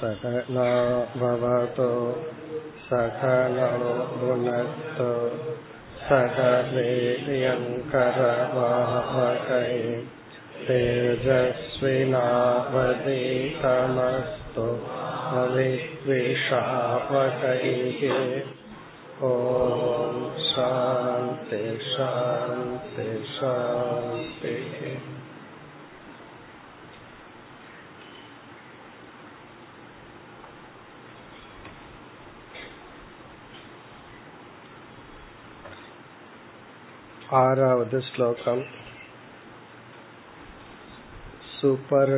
सकना भवतो सकनो भुनक्तो सकवेयङ्करवाहकै तेजस्विनावदीतमस्तु अविद्विषावकैः ॐ शान्ति शान्ति शान्तिः आरावद् श्लोकम् सुपर्णावेतौ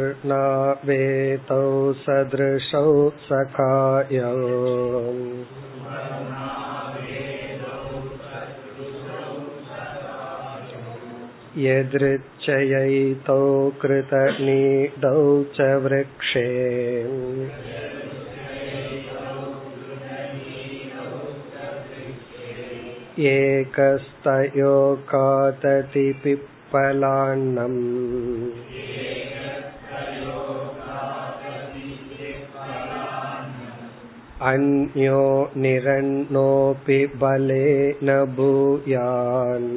सदृशौ सखायौ यदृच्छयैतौ कृतनीडौ च वृक्षे एकस्तयो कातति पिप्पलान्नम् अन्यो निरन्नोऽपि बलेन भूयान्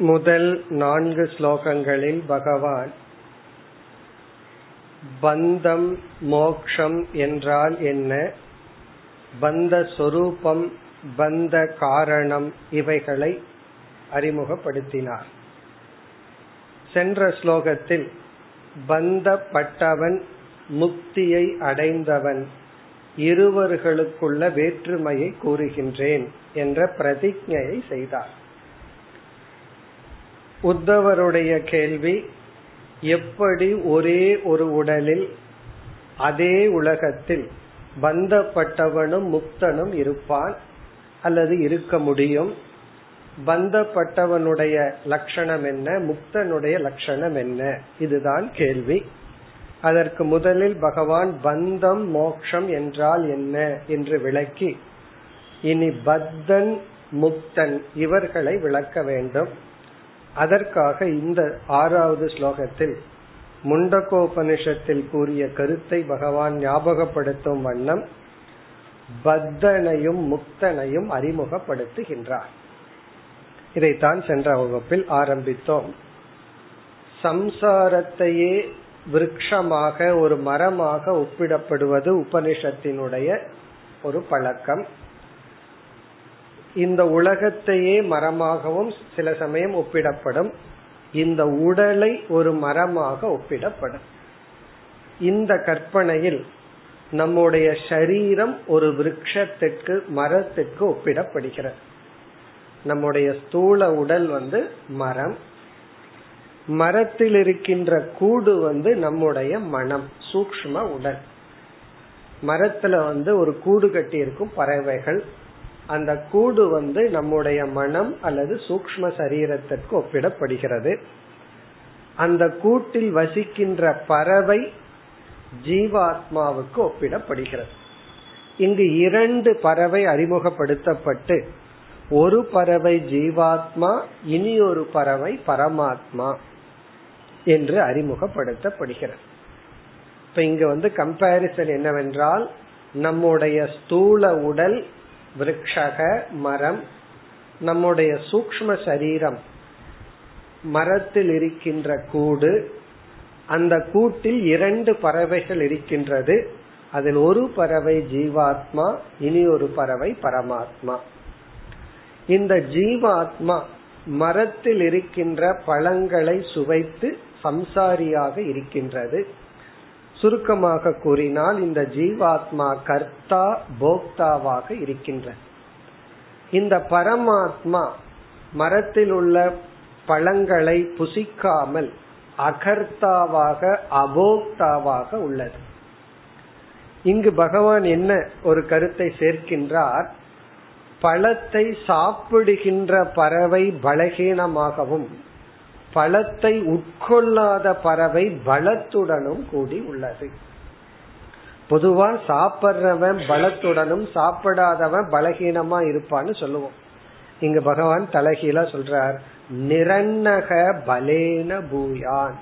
முதல் நான்கு ஸ்லோகங்களில் பகவான் பந்தம் மோக்ஷம் என்றால் என்ன? பந்த சொரூபம் பந்த காரணம் இவைகளை அறிமுகப்படுத்தினார். சென்ற ஸ்லோகத்தில் பந்தப்பட்டவன் முக்தியை அடைந்தவன் இருவர்களுக்குள்ள வேற்றுமையை கூறுகின்றேன் என்ற பிரதிஜையை செய்தார். உத்தவருடைய கேள்வி எப்படி ஒரே ஒரு உடலில் அதே உலகத்தில் பந்தப்பட்டவனும் முக்தனும் இருப்பான் அல்லது இருக்க முடியும்? பந்தப்பட்டவனுடைய லட்சணம் என்ன? முக்தனுடைய லட்சணம் என்ன? இதுதான் கேள்வி. அதற்கு முதலில் பகவான் பந்தம் மோக்ஷம் என்றால் என்ன? என்று விளக்கி இனி பத்தன் முக்தன் இவர்களை விளக்க வேண்டும். அதற்காக இந்த ஆறாவது ஸ்லோகத்தில் முண்டகோபனிஷத்தில் கூறிய கருத்தை பகவான் ஞாபகப்படுத்தும் வண்ணம் பத்தனையும் முக்தனையும் அறிமுகப்படுத்துகின்றார். இதைத்தான் சென்ற வகுப்பில் ஆரம்பித்தோம். சம்சாரத்தையே விருட்சமாக ஒரு மரமாக ஒப்பிடப்படுவது உபனிஷத்தினுடைய ஒரு பழக்கம். இந்த உலகத்தையே மரமாகவும் சில சமயம் ஒப்பிடப்படும். இந்த உடலை ஒரு மரமாக ஒப்பிடப்படும். இந்த கற்பனையில் நம்முடைய சரீரம் ஒரு விருட்சத்திற்கு மரத்திற்கு ஒப்பிடப்படுகிறது. நம்முடைய ஸ்தூல உடல் வந்து மரம். மரத்தில் இருக்கின்ற கூடு வந்து நம்முடைய மனம் சூக்ம உடல். மரத்துல வந்து ஒரு கூடு கட்டி இருக்கும் பறவைகள். அந்த கூடு வந்து நம்முடைய மனம் அல்லது சூக்ம சரீரத்திற்கு ஒப்பிடப்படுகிறது. அந்த கூட்டில் வசிக்கின்ற பறவை ஜீவாத்மாவுக்கு ஒப்பிடப்படுகிறது. இங்கு இரண்டு பறவை அறிமுகப்படுத்தப்பட்டு ஒரு பறவை ஜீவாத்மா இனி ஒரு பறவை பரமாத்மா என்று அறிமுகப்படுத்தப்படுகிறது. இப்ப இங்க வந்து கம்பாரிசன் என்னவென்றால் நம்முடைய ஸ்தூல உடல் விரக்ஷக மரம் நம்முடைய சூக்ம சரீரம் மரத்தில் இருக்கின்ற கூடு அந்த கூட்டில் இரண்டு பறவைகள் இருக்கின்றது. அதில் ஒரு பறவை ஜீவாத்மா இனி ஒரு பறவை பரமாத்மா. இந்த ஜீவாத்மா மரத்தில் இருக்கின்ற பழங்களை சுவைத்து சம்சாரியாக இருக்கின்றது. சுருக்கமாக கூறினால் இந்த ஜீவாத்மா கர்த்தா போக்தாவாக இருக்கின்றது இந்த பரமாத்மா மரத்தில் உள்ள பழங்களை புசிக்காமல் அகர்த்தாவாக அபோக்தாவாக உள்ளது. இங்கு பகவான் என்ன ஒரு கருத்தை சேர்க்கின்றார்? பழத்தை சாப்பிடுகின்ற பறவை பலகீனமாகவும் பழத்தை உட்கொள்ளாத பறவை பலத்துடனும் கூடி உள்ளது. பொதுவா சாப்பிட்றவன் பலத்துடனும் சாப்பிடாதவன் பலகீனமா இருப்பான்னு சொல்லுவோம். இங்க பகவான் தலகீழா சொல்றார் நிரண்ணக பலேன பூயான்.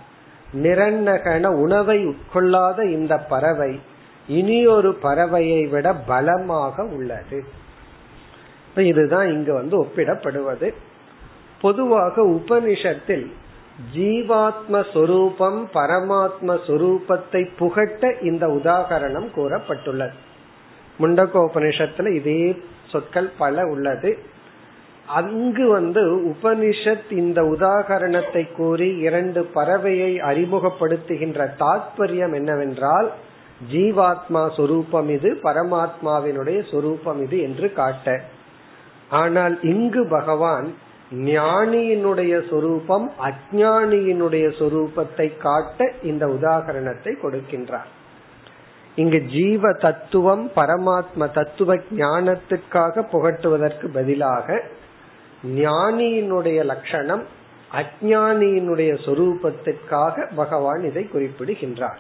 நிரண்ணகன உணவை உட்கொள்ளாத இந்த பறவை இனியொரு பறவையை விட பலமாக உள்ளது. இதுதான் இங்கு வந்து ஒப்பிடப்படுவது. பொதுவாக உபனிஷத்தில் ஜீவாத்ம சொரூபம் பரமாத்ம சொரூபத்தை புகட்ட இந்த உதாகரணம் கூறப்பட்டுள்ளது. முண்டகோபனிஷத்துல இதே சொற்கள் பல உள்ளது. அங்கு வந்து உபனிஷத் இந்த உதாகரணத்தை கூறி இரண்டு பறவையை அறிமுகப்படுத்துகின்ற தாத்பரியம் என்னவென்றால் ஜீவாத்மா சொரூபம் இது பரமாத்மாவினுடைய சொரூபம் இது என்று காட்ட. ஆனால் இங்கு பகவான் ஞானியினுடைய சொரூபம் அஜானியினுடைய சொரூபத்தை காட்ட இந்த உதாகரணத்தை கொடுக்கின்றார். இங்கு ஜீவ தத்துவம் பரமாத்ம தத்துவ ஞானத்திற்காக புகட்டுவதற்கு பதிலாக ஞானியினுடைய லட்சணம் அஜானியினுடைய சொரூபத்திற்காக பகவான் இதை குறிப்பிடுகின்றார்.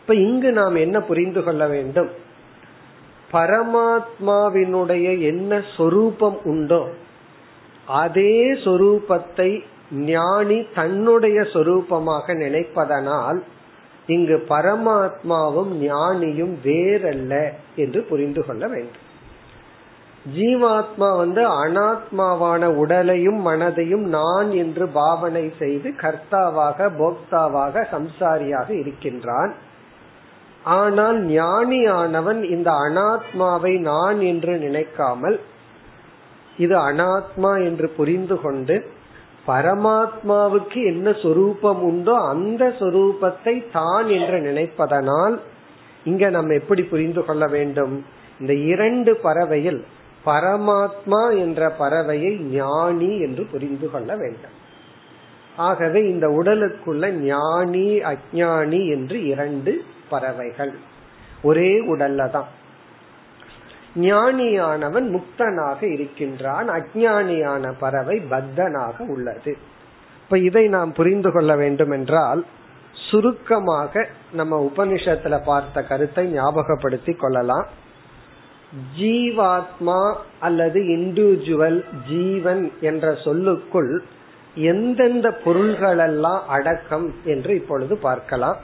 இப்ப இங்கு நாம் என்ன புரிந்து கொள்ள வேண்டும்? பரமாத்மாவினுடைய என்ன சொரூபம் உண்டோ அதே சொரூபத்தை ஞானி தன்னுடைய சொரூபமாக நினைப்பதனால் இங்கு பரமாத்மாவும் ஞானியும் வேறல்ல என்று புரிந்து கொள்ள வேண்டும். ஜீவாத்மா வந்து அனாத்மாவான உடலையும் மனதையும் நான் என்று பாவனை செய்து கர்த்தாவாக போக்தாவாக சம்சாரியாக இருக்கின்றான். ஆனால் ஞானியானவன் இந்த அனாத்மாவை நான் என்று நினைக்காமல் இது அனாத்மா என்று புரிந்து கொண்டு பரமாத்மாவுக்கு என்ன சொரூபம் உண்டோ அந்த சொரூபத்தை தான் என்று நினைப்பதனால் இங்க நம்ம எப்படி புரிந்து கொள்ள வேண்டும்? இந்த இரண்டு பறவையில் பரமாத்மா என்ற பறவையை ஞானி என்று புரிந்து கொள்ள வேண்டும். ஆகவே இந்த உடலுக்குள்ள ஞானி அஜானி என்று இரண்டு பறவைகள் ஒரே உடல்ல தான். ஞானியானவன் முக்தனாக இருக்கின்றான். அஜானியான பறவை பத்தனாக உள்ளது. இப்ப இதை நாம் புரிந்து கொள்ள வேண்டும் என்றால் சுருக்கமாக நம்ம உபனிஷத்துல பார்த்த கருத்தை ஞாபகப்படுத்தி கொள்ளலாம். ஜீவாத்மா அல்லது இண்டிவிஜுவல் ஜீவன் என்ற சொல்லுக்குள் எந்தெந்த பொருள்களெல்லாம் அடக்கம் என்று இப்பொழுது பார்க்கலாம்.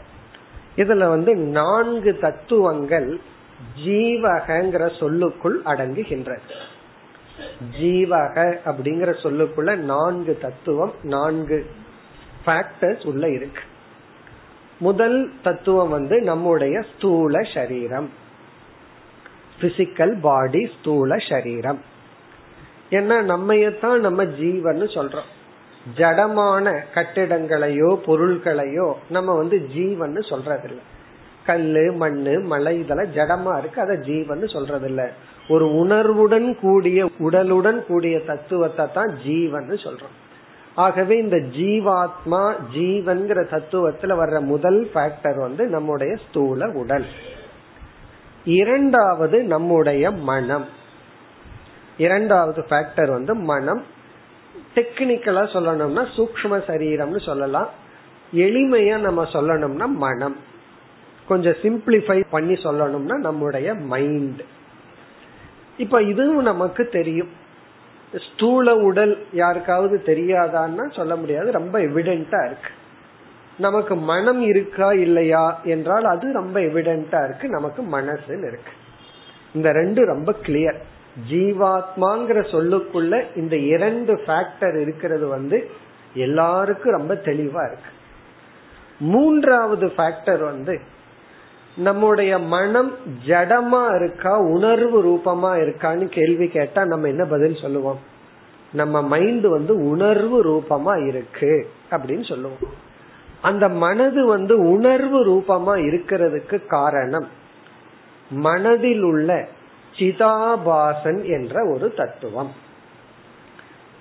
இதுல வந்து நான்கு தத்துவங்கள் ஜீவகங்கிற சொல்லுக்குள் அடங்குகின்றது. ஜீவக அப்படிங்கிற சொல்லுக்குள்ள நான்கு தத்துவம் நான்கு ஃபேக்டர்ஸ் உள்ள இருக்கு. முதல் தத்துவம் வந்து நம்முடைய ஸ்தூல சரீரம். பிசிக்கல் பாடி ஸ்தூல சரீரம். ஏன்னா நம்மையத்தான் நம்ம ஜீவன் சொல்றோம். ஜடமான கட்டிடங்களையோ பொருள்களையோ நம்ம வந்து ஜீவன் சொல்றதில்லை. கல்லு மண்ணு மலை இதெல்லாம் ஜடமா இருக்கு. அதை ஜீவன் சொல்றதில்ல. ஒரு உணர்வுடன் கூடிய உடலுடன் கூடிய தத்துவத்தை தான் ஜீவன் சொல்றோம். ஆகவே இந்த ஜீவாத்மா ஜீவன்கிற தத்துவத்துல வர்ற முதல் ஃபேக்டர் வந்து நம்முடைய ஸ்தூல உடல். இரண்டாவது நம்முடைய மனம். இரண்டாவது ஃபேக்டர் வந்து மனம். டெக்னிக்கலா சொல்லணும்னா சூக்ம சரீரம்னு சொல்லலாம். எளிமையா நம்ம சொல்லணும்னா மனம். கொஞ்சம் சிம்பிளிஃபை பண்ணி சொல்லணும்னா நம்முடைய மைண்ட் இப்ப இதுவும் நமக்கு தெரியும். ஸ்தூல உடல் யாருக்காவது தெரியாதான்னா சொல்ல முடியாது. ரொம்ப எவிடென்டா இருக்கு. நமக்கு மனம் இருக்கா இல்லையா என்றால் அது ரொம்ப எவிடென்டா இருக்கு. நமக்கு மனசுன்னு இருக்கு. இந்த ரெண்டு ரொம்ப கிளியர் ஜீவாத்மாங்கிற சொல்லுக்குள்ள இந்த இரண்டு ஃபேக்டர் இருக்கிறது வந்து எல்லாருக்கும் ரொம்ப தெளிவா இருக்கு. மூன்றாவது ஃபேக்டர் வந்து நம்முடைய மனம் ஜடமா இருக்கா உணர்வு ரூபமா இருக்கான்னு கேள்வி கேட்டா நம்ம என்ன பதில் சொல்லுவோம்? நம்ம மைண்ட் வந்து உணர்வு ரூபமா இருக்கு அப்படின்னு சொல்லுவோம். அந்த மனது வந்து உணர்வு ரூபமா இருக்கிறதுக்கு காரணம் மனதில் உள்ள சிதாபாசன் என்ற ஒரு தத்துவம்.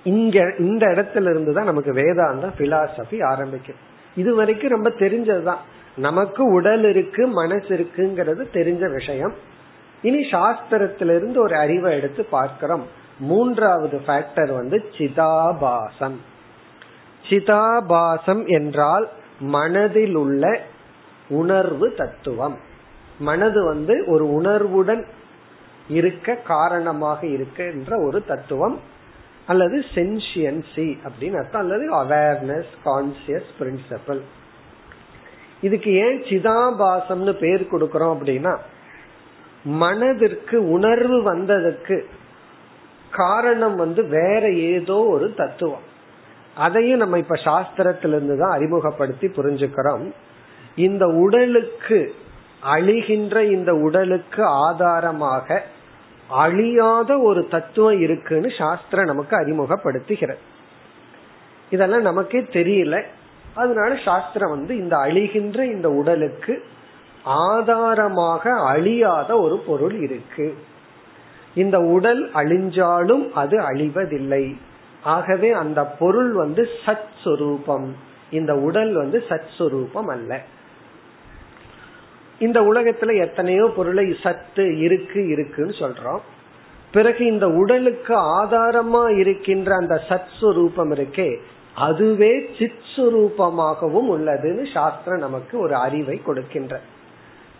இங்க இந்த இடத்துல இருந்து தான் நமக்கு வேதாந்த பிலாசபி ஆரம்பிக்கும். இது வரைக்கும் ரொம்ப தெரிஞ்சதுதான். நமக்கு உடல் இருக்கு மனசு இருக்குங்கிறது தெரிஞ்ச விஷயம். இனி சாஸ்திரத்திலிருந்து ஒரு அறிவை எடுத்து பார்க்கிறோம். மூன்றாவது ஃபேக்டர் வந்து சிதாபாசம். சிதாபாசம் என்றால் மனதில் உள்ள உணர்வு தத்துவம். மனது வந்து ஒரு உணர்வுடன் இருக்க காரணமாக இருக்கின்ற ஒரு தத்துவம். அல்லது சென்சியன்சி அப்படின்னு அர்த்தம். அல்லது அவேர்னஸ் கான்சியஸ் பிரின்சிபல் இதுக்கு ஏன் சிதாபாசம்னு பேர் கொடுக்கறோம் அப்படின்னா மனதிற்கு உணர்வு வந்ததுக்கு காரணம் வந்து வேற ஏதோ ஒரு தத்துவம். அதையும் நம்ம இப்ப சாஸ்திரத்திலிருந்து தான் அறிமுகப்படுத்தி புரிஞ்சுக்கிறோம். இந்த உடலுக்கு அழிகின்ற இந்த உடலுக்கு ஆதாரமாக அழியாத ஒரு தத்துவம் இருக்குன்னு சாஸ்திரம் நமக்கு அறிமுகப்படுத்துகிறது. இதெல்லாம் நமக்கே தெரியல. அதனால சாஸ்திரம் வந்து இந்த அழிகின்ற இந்த உடலுக்கு ஆதாரமாக அழியாத ஒரு பொருள் இருக்கு. இந்த உடல் அழிஞ்சாலும் அது அழிவதில்லை. ஆகவே அந்த பொருள் வந்து சத் சுரூபம் இந்த உடல் வந்து சத் சுரூபம் அல்ல. இந்த உலகத்துல எத்தனையோ பொருளை சத்து இருக்கு இருக்குன்னு சொல்றோம். பிறகு இந்த உடலுக்கு ஆதாரமா இருக்கின்ற அந்த சத் சுரூபம் இருக்கே அதுவே சித் சுரூபமாகவும் உள்ளதுன்னு சாஸ்திரம் நமக்கு ஒரு அறிவை கொடுக்கின்ற.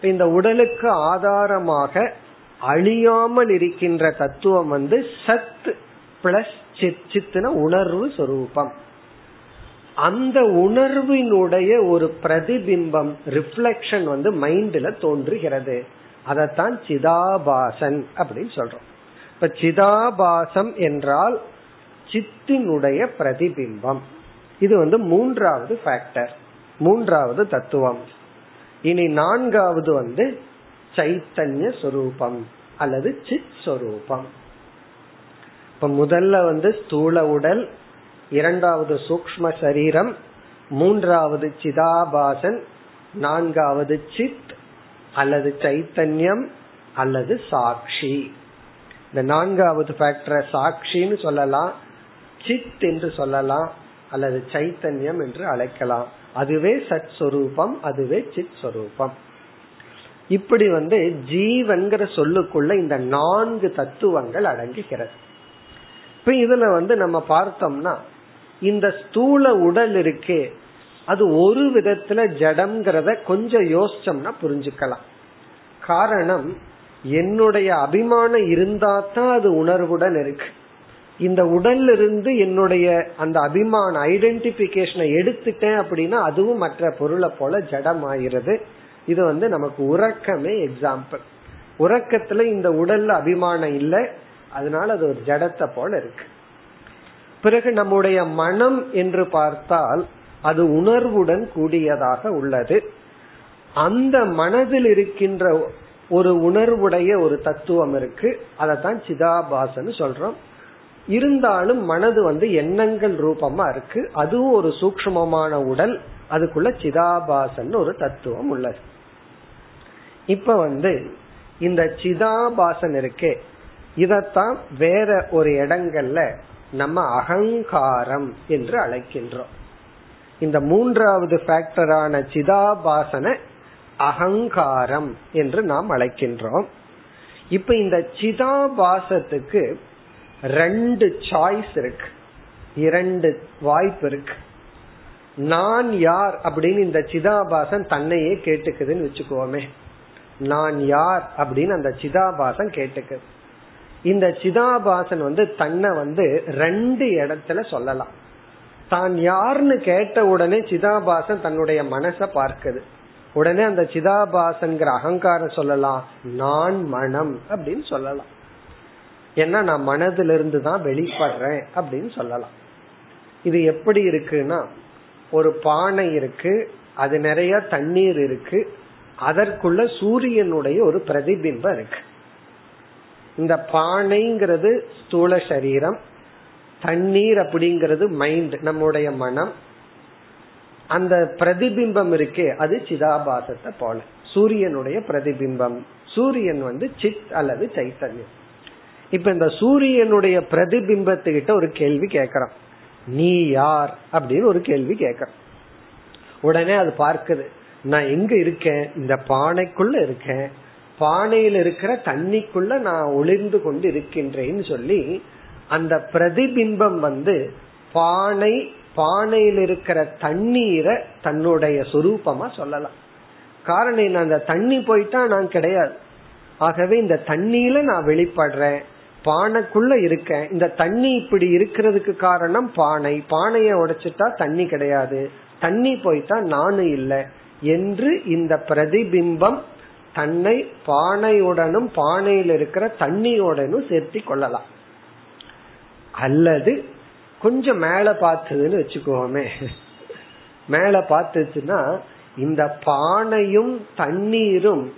இந்த உடலுக்கு ஆதாரமாக அழியாமல் இருக்கின்ற தத்துவம் வந்து சத் பிளஸ் சித் சித்துன உணர்வு சொரூபம். அந்த உணர்வினுடைய ஒரு பிரதிபிம்பம் ரிஃப்ளெக்ஷன் வந்து மைண்ட்ல தோன்றுகிறது. அதத்தான் சிதாபாசன் அப்படின்னு சொல்றோம். இப்ப சிதாபாசம் என்றால் சித்தினுடைய பிரதிபிம்பம். இது வந்து மூன்றாவது ஃபேக்டர் மூன்றாவது தத்துவம். இனி நான்காவது வந்து சைத்தன்ய சொரூபம் அல்லது சித் சொரூபம். இப்ப முதல்ல வந்து ஸ்தூல உடல் இரண்டாவது சூக்ம சரீரம் மூன்றாவது சிதாபாசன் நான்காவது சித் அல்லது சைத்தன்யம் அல்லது சாட்சி. இந்த நான்காவது ஃபேக்டரை சாட்சின்னு சொல்லலாம். சித் என்று சொல்லலாம் அல்லது சைத்தன்யம் என்று அழைக்கலாம். அதுவே சத் சொரூபம் அதுவே சித் சொரூபம் இப்படி வந்து ஜீவன்கிற சொல்லுக்குள்ள இந்த நான்கு தத்துவங்கள் அடங்குகிறது. இப்ப இதுல வந்து நம்ம பார்த்தோம்னா இந்த ஸ்தூல உடல் இருக்கே அது ஒரு விதத்துல ஜடம்ங்கிறத கொஞ்சம் யோசிச்சோம்னா புரிஞ்சுக்கலாம். காரணம் என்னுடைய அபிமானம் இருந்தா தான் அது உணர்வுடன் இருக்கு. இந்த உடல்ல இருந்து என்னுடைய அந்த அபிமான ஐடென்டிபிகேஷனை எடுத்துட்டேன் அப்படின்னா அதுவும் மற்ற பொருளை போல ஜடம் ஆகிறது இது வந்து நமக்கு உறக்கமே எக்ஸாம்பிள் உறக்கத்துல இந்த உடல்ல அபிமானம் இல்லை அதனால அது ஒரு ஜடத்தை போல இருக்கு. பிறகு நம்முடைய மனம் என்று பார்த்தால் அது உணர்வுடன் கூடியதாக உள்ளது. அந்த மனதில் இருக்கின்ற ஒரு உணர்வுடைய ஒரு தத்துவம் இருக்கு. அதைத்தான் சிதாபாசன் சொல்றோம். இருந்தாலும் மனது வந்து எண்ணங்கள் ரூபமா இருக்கு. அதுவும் ஒரு சூக்மமான உடல் அதுக்குள்ள சிதாபாசன் ஒரு தத்துவம் உள்ளது. இப்ப வந்து இந்த சிதாபாசன் இருக்கே இதத்தான் வேற ஒரு இடங்கள்ல நம்ம அகங்காரம் என்று அழைக்கின்றோம். இந்த மூன்றாவது ஃபேக்டரான சிதாபாசன அகங்காரம் என்று நாம் அழைக்கின்றோம். இப்ப இந்த சிதாபாசத்துக்கு ரெண்டு சாய்ஸ் இருக்கு. இரண்டு வாய்ப்பு இருக்கு. நான் யார் அப்படின்னு இந்த சிதாபாசன் தன்னையே கேட்டுக்குதுன்னு வச்சுக்கோமே. நான் யார் அப்படின்னு அந்த சிதாபாசன் கேட்டுக்குது. இந்த சிதாபாசன் வந்து தன்னை வந்து ரெண்டு இடத்துல சொல்லலாம். தான் யாருன்னு கேட்ட உடனே சிதாபாசன் தன்னுடைய மனச பார்க்குது. உடனே அந்த சிதாபாசன்கிற அகங்காரம் சொல்லலாம். நான் மனம் அப்படின்னு சொல்லலாம். ஏன்னா நான் மனதிலிருந்து தான் வெளிப்படுறேன் அப்படின்னு சொல்லலாம். இது எப்படி இருக்குன்னா ஒரு பானை இருக்கு அது நிறைய தண்ணீர் இருக்கு அதற்குள்ள சூரியனுடைய ஒரு பிரதிபிம்பம் இருக்கு. இந்த பானைங்கிறது ஸ்தூல சரீரம் தண்ணீர் அப்படிங்கிறது மைண்ட் நம்முடைய மனம். அந்த பிரதிபிம்பம் இருக்கே அது சிதாபாசத்தை போல. சூரியனுடைய பிரதிபிம்பம். சூரியன் வந்து சித் அல்லது சைத்தன்யம். இப்ப இந்த சூரியனுடைய பிரதிபிம்பத்துக்கிட்ட ஒரு கேள்வி கேக்குறான் நீ யார்? அப்படின்னு ஒரு கேள்வி கேக்குறான் உடனே அது பார்க்குது. நான் எங்க இருக்கேன்? இந்த பானைக்குள்ள இருக்கேன். பானையில் இருக்கிற தண்ணிக்குள்ள நான் ஒளிர்ந்து கொண்டு இருக்கின்றேன்னு சொல்லி அந்த பிரதிபிம்பம் வந்து பானை பானையில் இருக்கிற தண்ணீரை தன்னுடைய சொரூபமா சொல்லலாம். காரணம் என்ன? அந்த தண்ணி போயிட்டா நான் கிடையாது. ஆகவே இந்த தண்ணியில நான் வெளிப்படுறேன். பானைக்குள்ள இருக்கேன். இந்த தண்ணி இப்படி இருக்கிறதுக்கு காரணம் பானை. பானைய உடைச்சிட்டா தண்ணி கிடையாது. தண்ணி போயிட்டா நானும் இல்லை என்று இந்த பிரதிபிம்பம் தன்னை பானையுடனும் பானையில் இருக்கிற தண்ணியுடனும் சேர்த்தி கொள்ளலாம். அல்லது கொஞ்சம் மேல பார்த்ததுன்னு வச்சுக்கோமே. மேல பார்த்துச்சுன்னா இந்த பானையும் தண்ணீரும்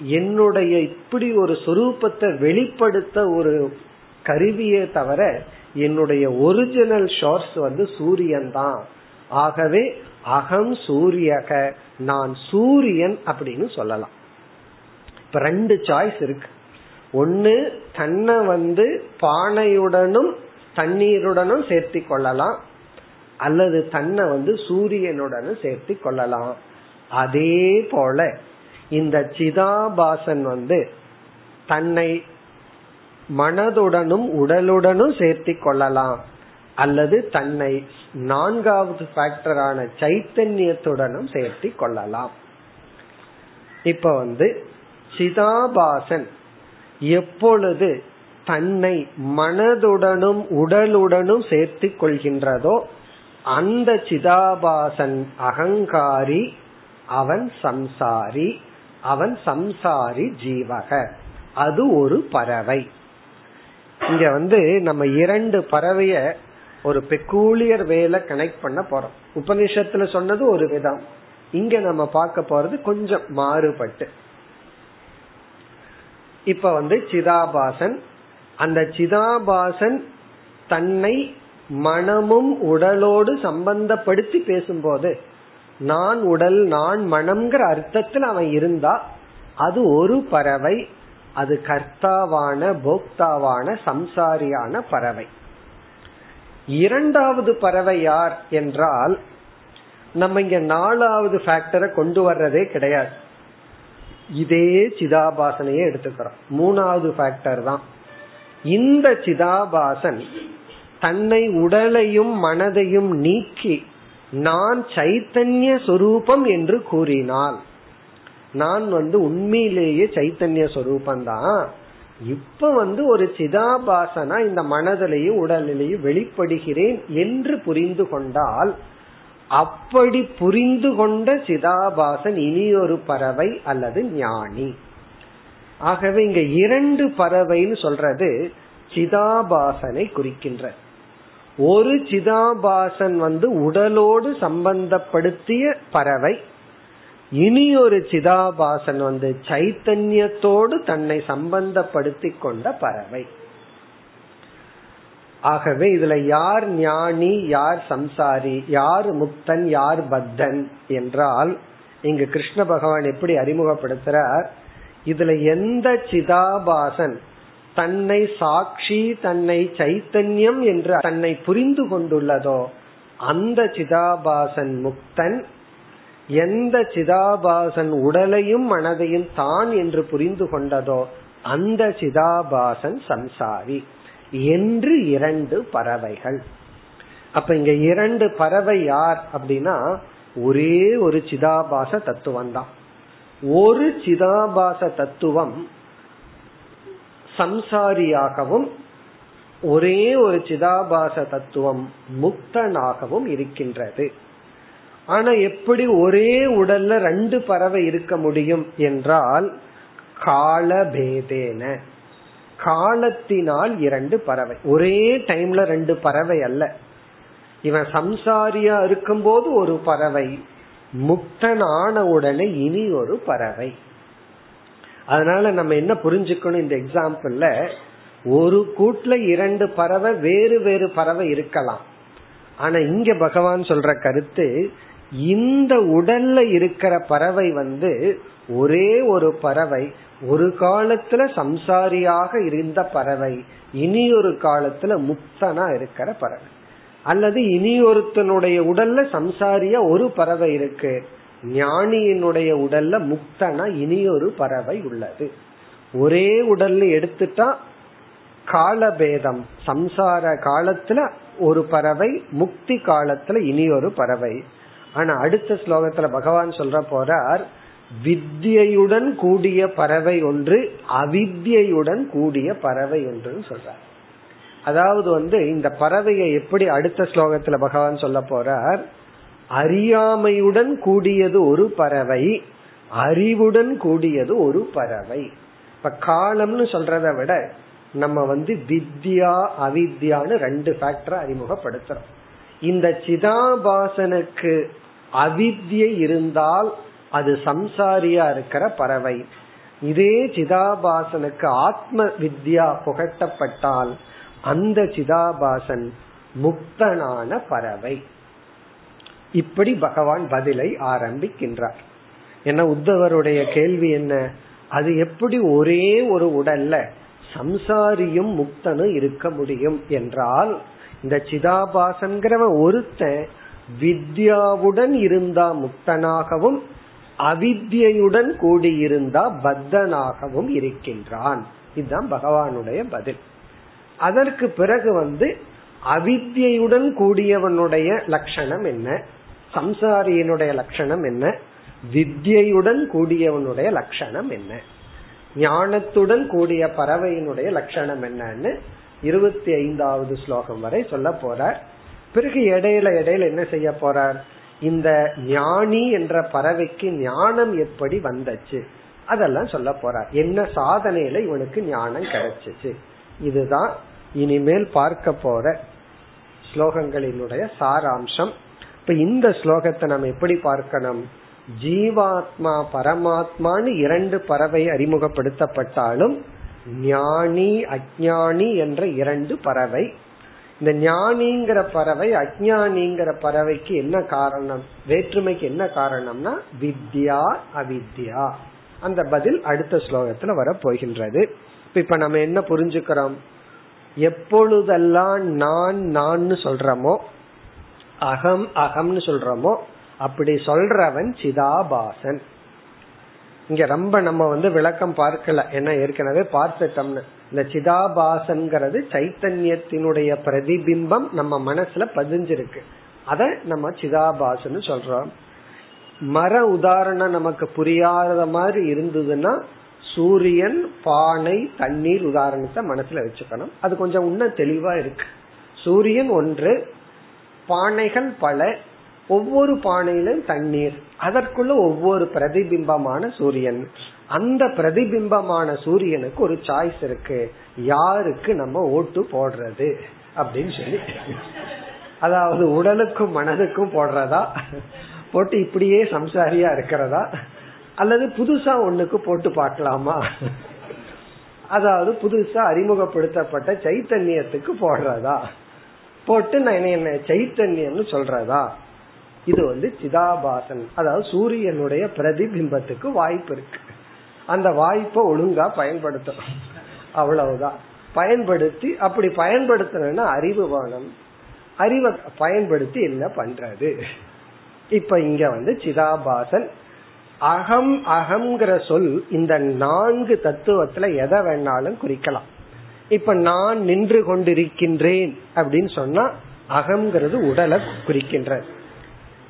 என்னுடைய இப்படி ஒரு சொரூபத்தை வெளிப்படுத்த ஒரு கருவியே தவிர என்னுடைய ஒரிஜினல் ஷோர்ஸ் வந்து சூரியன் தான் ஆகவே அகம் சூரியக நான் சூரியன் அப்படின்னு சொல்லலாம். இப்ப ரெண்டு சாய்ஸ் இருக்கு. ஒன்னு தன்னை வந்து பானையுடனும் தண்ணீருடனும் சேர்த்தி கொள்ளலாம். அல்லது தன்னை வந்து சூரியனுடனும் சேர்த்தி கொள்ளலாம். அதே போல இந்த சிதாபாசன் வந்து தன்னை மனதுடனும் உடலுடனும் சேர்த்தி கொள்ளலாம். அல்லது தன்னை நான்காவது ஃபேக்டரான சைத்தன்யத்துடனும் சேர்த்தி கொள்ளலாம். இப்ப வந்து சிதாபாசன் எப்பொழுது தன்னை மனதுடனும் உடலுடனும் சேர்த்து கொள்கின்றதோ அந்த சிதாபாசன் அகங்காரி அவன் சம்சாரி. அவன் சம்சாரி ஜீவக. அது ஒரு பறவை. இங்க வந்து நம்ம இரண்டு பறவைய ஒரு பெக்கூலியர் வேல கனெக்ட் பண்ண போறோம். உபனிஷத்துல சொன்னது ஒரு விதம். இங்க நம்ம பார்க்க போறது கொஞ்சம் மாறுபட்டு. இப்ப வந்து சிதாபாசன் அந்த சிதாபாசன் தன்னை மனமும் உடலோடு சம்பந்தப்படுத்தி பேசும்போது நான் உடல் நான் மனம்ங்கிற அர்த்தத்தில் அவன் இருந்தா அது ஒரு பறவை அது கர்த்தாவான போக்தாவான சம்சாரியான பறவை. இரண்டாவது பறவை யார் என்றால் நம்ம இங்க நாலாவது ஃபேக்டரை கொண்டு வர்றதே கிடையாது. இதே சிதாபாசனையே எடுத்துக்கிறோம். மூணாவது ஃபேக்டர் தான். இந்த சிதாபாசன் தன்னை உடலையும் மனதையும் நீக்கி நான் சைத்தன்ய சொரூபம் என்று கூறினால் நான் வந்து உண்மையிலேயே சைத்தன்ய சொரூபம் தான் இப்ப வந்து ஒரு சிதாபாசனா இந்த மனதிலையும் உடலிலேயும் வெளிப்படுகிறேன் என்று புரிந்து கொண்டால் அப்படி புரிந்து கொண்ட சிதாபாசன் இனி ஒரு பறவை அல்லது ஞானி. ஆகவே இங்க இரண்டு பறவைன்னு சொல்றது சிதாபாசனை குறிக்கின்ற. ஒரு சிதாபாசன் வந்து உடலோடு சம்பந்தப்படுத்திய பறவை. இனி ஒரு சிதாபாசன் வந்து சைத்தன்யத்தோடு தன்னை சம்பந்தப்படுத்தி கொண்ட பறவை. ஆகவே இதுல யார் ஞானி யார் சம்சாரி யார் முக்தன் யார் பத்தன் என்றால் இங்கு கிருஷ்ண பகவான் எப்படி அறிமுகப்படுத்துறார் இதுல எந்த சிதாபாசன் தன்னை சாட்சி தன்னை சைத்தன்யம் என்று தன்னை புரிந்து கொண்டுள்ளதோ அந்த சிதாபாசன் முக்தன் எந்த சிதாபாசன் உடலையும் மனதையும் தான் என்று புரிந்து கொண்டதோ அந்த சிதாபாசன் சம்சாரி. என்று இரண்டு பறவைகள். அப்ப இங்க இரண்டு பறவை யார் அப்படின்னா ஒரே ஒரு சிதாபாச தத்துவம் தான் ஒரு சிதாபாச தத்துவம் சம்சாரியாகவும் ஒரே ஒரு சிதாபாச தத்துவம் முக்தனாகவும் இருக்கின்றது. ஆனா எப்படி ஒரே உடல்ல ரெண்டு பறவை இருக்க முடியும் என்றால் காலபேதேன. காலத்தினால் இரண்டு பறவை. ஒரே டைம்ல ரெண்டு பறவை அல்ல. இவன் சம்சாரியா இருக்கும்போது ஒரு பறவை முக்தனான உடனே இனி ஒரு பறவை. அதனால நம்ம என்ன புரிஞ்சுக்கணும் இந்த எக்ஸாம்பிள்ல ஒரு கூட்டுல இரண்டு பறவை வேறு வேறு பறவை இருக்கலாம். ஆனா இங்க பகவான் சொல்ற கருத்து இந்த உடல்ல இருக்கிற பறவை வந்து ஒரே ஒரு பறவை ஒரு காலத்துல சம்சாரியாக இருந்த பறவை இனி ஒரு காலத்துல முக்தனா இருக்கிற பறவை. அல்லது இனி ஒருத்தனுடைய உடல்ல சம்சாரியா ஒரு பறவை இருக்கு. ஞானியினுடைய உடல்ல முக்தனா இனி ஒரு பறவை உள்ளது. ஒரே உடல்ல எடுத்துட்டா காலபேதம் சம்சார காலத்துல ஒரு பறவை முக்தி காலத்துல இனி ஒரு பறவை. ஆனா அடுத்த ஸ்லோகத்துல பகவான் சொல்ற போறார் வித்யுடன் கூடிய பறவை ஒன்று அவித்யுடன் கூடிய பறவை ஒன்றுன்னு சொல்றார். அதாவது வந்து இந்த பறவையை எப்படி அடுத்த ஸ்லோகத்துல பகவான் சொல்ல போறார் அறியாமையுடன் கூடியது ஒரு பறவை அறிவுடன் கூடியது ஒரு பறவை. இப்ப காலம்னு சொல்றதை விட நம்ம வந்து வித்யா அவித்யான்னு ரெண்டு ஃபேக்டரை அறிமுகப்படுத்துறோம். இந்த சிதாபாசனுக்கு அவித்யை இருந்தால் அது சம்சாரியா இருக்கிற பறவை. இதே சிதாபாசனுக்கு ஆத்ம வித்யா புகட்டப்பட்டால் அந்த சிதாபாசன் முக்தனான பறவை. இப்படி பகவான் பதிலை ஆரம்பிக்கின்றார். என்ன உத்தவருடைய கேள்வி என்ன? அது எப்படி ஒரே ஒரு உடல்ல சம்சாரியும் முக்தனும் இருக்க முடியும் என்றால் இந்த சிதாபாசங்கிறவன் ஒருத்தன் வித்யாவுடன் இருந்தா முக்தனாகவும் அவித்யுடன் கூடியிருந்தா பத்தனாகவும் இருக்கின்றான். இதுதான் பகவானுடைய பதில். அதற்கு பிறகு வந்து அவித்யுடன் கூடியவனுடைய லட்சணம் என்ன? சம்சாரியினுடைய லட்சணம் என்ன? வித்யுடன் கூடியவனுடைய லட்சணம் என்ன? ஞானத்துடன் கூடிய பறவையினுடைய லட்சணம் என்னன்னு இருபத்தி ஐந்தாவது ஸ்லோகம் வரை சொல்ல போறார். பிறகு இடையில இடையில என்ன செய்ய போறார்? இந்த ஞானி என்ற பறவைக்கு ஞானம் எப்படி வந்துச்சு? அதெல்லாம் சொல்ல போறார். என்ன சாதனையில இவனுக்கு ஞானம் கிடைச்சிச்சு? இதுதான் இனிமேல் பார்க்க போற ஸ்லோகங்களினுடைய சாராம்சம். இப்ப இந்த ஸ்லோகத்தை நம்ம எப்படி பார்க்கணும்? ஜீவாத்மா பரமாத்மான்னு இரண்டு பறவை அறிமுகப்படுத்தப்பட்டாலும் ஞானி அஜானி என்ற இரண்டு பறவை. இந்த ஞானிங்கிற பறவை அஜானிங்கிற பறவைக்கு என்ன காரணம்? வேற்றுமைக்கு என்ன காரணம்னா வித்யா அவித்யா. அந்த பதில் அடுத்த ஸ்லோகத்துல வர போகின்றது இப்ப நம்ம என்ன புரிஞ்சுக்கிறோம்? எப்பொழுதெல்லாம் நான் நான் சொல்றமோ அகம் அகம்னு சொல்றமோ அப்படி சொல்றவன் சிதாபாசன். இங்க ரொம்ப நம்ம வந்து விளக்கம் பார்க்கல. ஏன்னா ஏற்கனவே பார்த்துட்டோம்னு. இந்த சிதாபாசன்கிறது சைத்தன்யத்தினுடைய பிரதிபிம்பம் நம்ம மனசுல பதிஞ்சிருக்கு. அத நம்ம சிதாபாசன் சொல்றோம். மர உதாரணம் நமக்கு புரியாத மாதிரி இருந்ததுன்னா சூரியன் பானை தண்ணீர் உதாரணத்தை மனசுல வச்சுக்கணும். அது கொஞ்சம் இன்னும் தெளிவா இருக்கு. சூரியன் ஒன்று பானைகள் பல ஒவ்வொரு பானையிலும் தண்ணீர். அதற்குள்ள ஒவ்வொரு பிரதிபிம்பமான சூரியன். அந்த பிரதிபிம்பமான சூரியனுக்கு ஒரு சாய்ஸ் இருக்கு. யாருக்கு நம்ம ஓட்டு போடுறது? அப்படின்னு சொல்லி. அதாவது உடலுக்கும் மனதுக்கும் போடுறதா? போட்டு இப்படியே சம்சாரியா இருக்கிறதா? அல்லது புதுசா ஒண்ணுக்கு போட்டு பார்க்கலாமா? அதாவது புதுசா அறிமுகப்படுத்தப்பட்ட சைத்தன்யத்துக்கு போடுறதா? போட்டு நான் என்ன சைத்தன்யம்னு சொல்றதா? இது வந்து சிதாபாசன். அதாவது சூரியனுடைய பிரதிபிம்பத்துக்கு வாய்ப்பு இருக்கு. அந்த வாய்ப்பை ஒழுங்கா பயன்படுத்தணும். அவ்வளவுதான். பயன்படுத்தி அப்படி பயன்படுத்தணும்னா அறிவு வேணும். அறிவை பயன்படுத்தி என்ன பண்றது? இப்ப இங்க வந்து சிதாபாசன் அகம் அகம்ங்கிற சொல் இந்த நான்கு தத்துவத்துல எதை வேணாலும் குறிக்கலாம். இப்ப நான் நின்று கொண்டிருக்கின்றேன் அப்படின்னு சொன்னா அகம்ங்கிறது உடலை குறிக்கின்றது.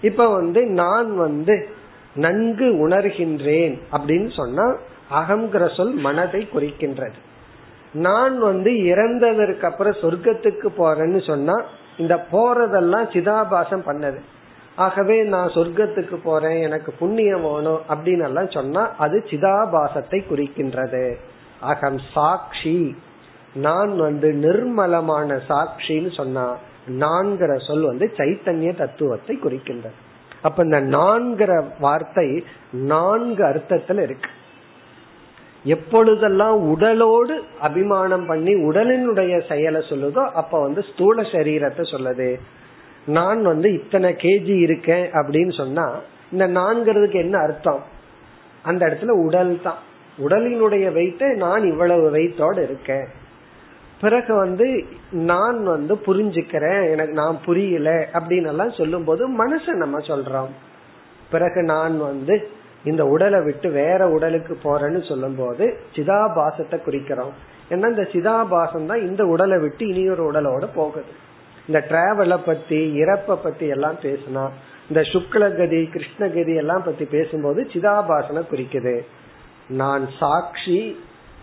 இப்ப வந்து நான் வந்து நன்கு உணர்கின்றேன் அப்படின்னு சொன்னா அகங்கிற சொல் மனதை குறிக்கின்றது. நான் வந்து இறந்ததற்கு அப்புறம் சொர்க்கத்துக்கு போறேன்னு சொன்னா இந்த போறதெல்லாம் சிதாபாசம் பண்ணது. ஆகவே நான் சொர்க்கத்துக்கு போறேன் எனக்கு புண்ணியம் வேணும் அப்படின்னு எல்லாம் சொன்னா அது சிதாபாசத்தை குறிக்கின்றது. அகம் சாட்சி. நான் வந்து நிர்மலமான சாட்சின்னு சொன்னா நான்கிற சொல் வந்து சைத்தன்ய தத்துவத்தை குறிக்கின்றது. அப்ப இந்த நான்கிற வார்த்தை நான்கு அர்த்தத்துல இருக்கு. எப்பொழுதெல்லாம் உடலோடு அபிமானம் பண்ணி உடலினுடைய செயலை சொல்லுதோ அப்ப வந்து ஸ்தூல சரீரத்தை சொல்லுது. நான் வந்து இத்தனை கேஜி இருக்கேன் அப்படின்னு சொன்னா இந்த நான்கிறதுக்கு என்ன அர்த்தம்? அந்த இடத்துல உடல் தான். உடலினுடைய வெயிட்ட நான் இவ்வளவு வெயிட்டோட இருக்கேன். பிறகு வந்து நான் வந்து புரிஞ்சுக்கிறேன் எனக்கு நான் புரியல அப்படின்னு எல்லாம் சொல்லும் போது மனசை நம்ம சொல்றோம். பிறகு நான் வந்து இந்த உடலை விட்டு வேற உடலுக்கு போறேன்னு சொல்லும் போது சிதாபாசத்தை குறிக்கிறோம். ஏன்னா இந்த சிதாபாசம் தான் இந்த உடலை விட்டு இனி ஒரு உடலோட போகுது. இந்த டிராவலை பத்தி இறப்ப பத்தி எல்லாம் பேசினா இந்த சுக்லகதி கிருஷ்ணகதி எல்லாம் பத்தி பேசும்போது சிதாபாசன குறிக்குது. நான் சாட்சி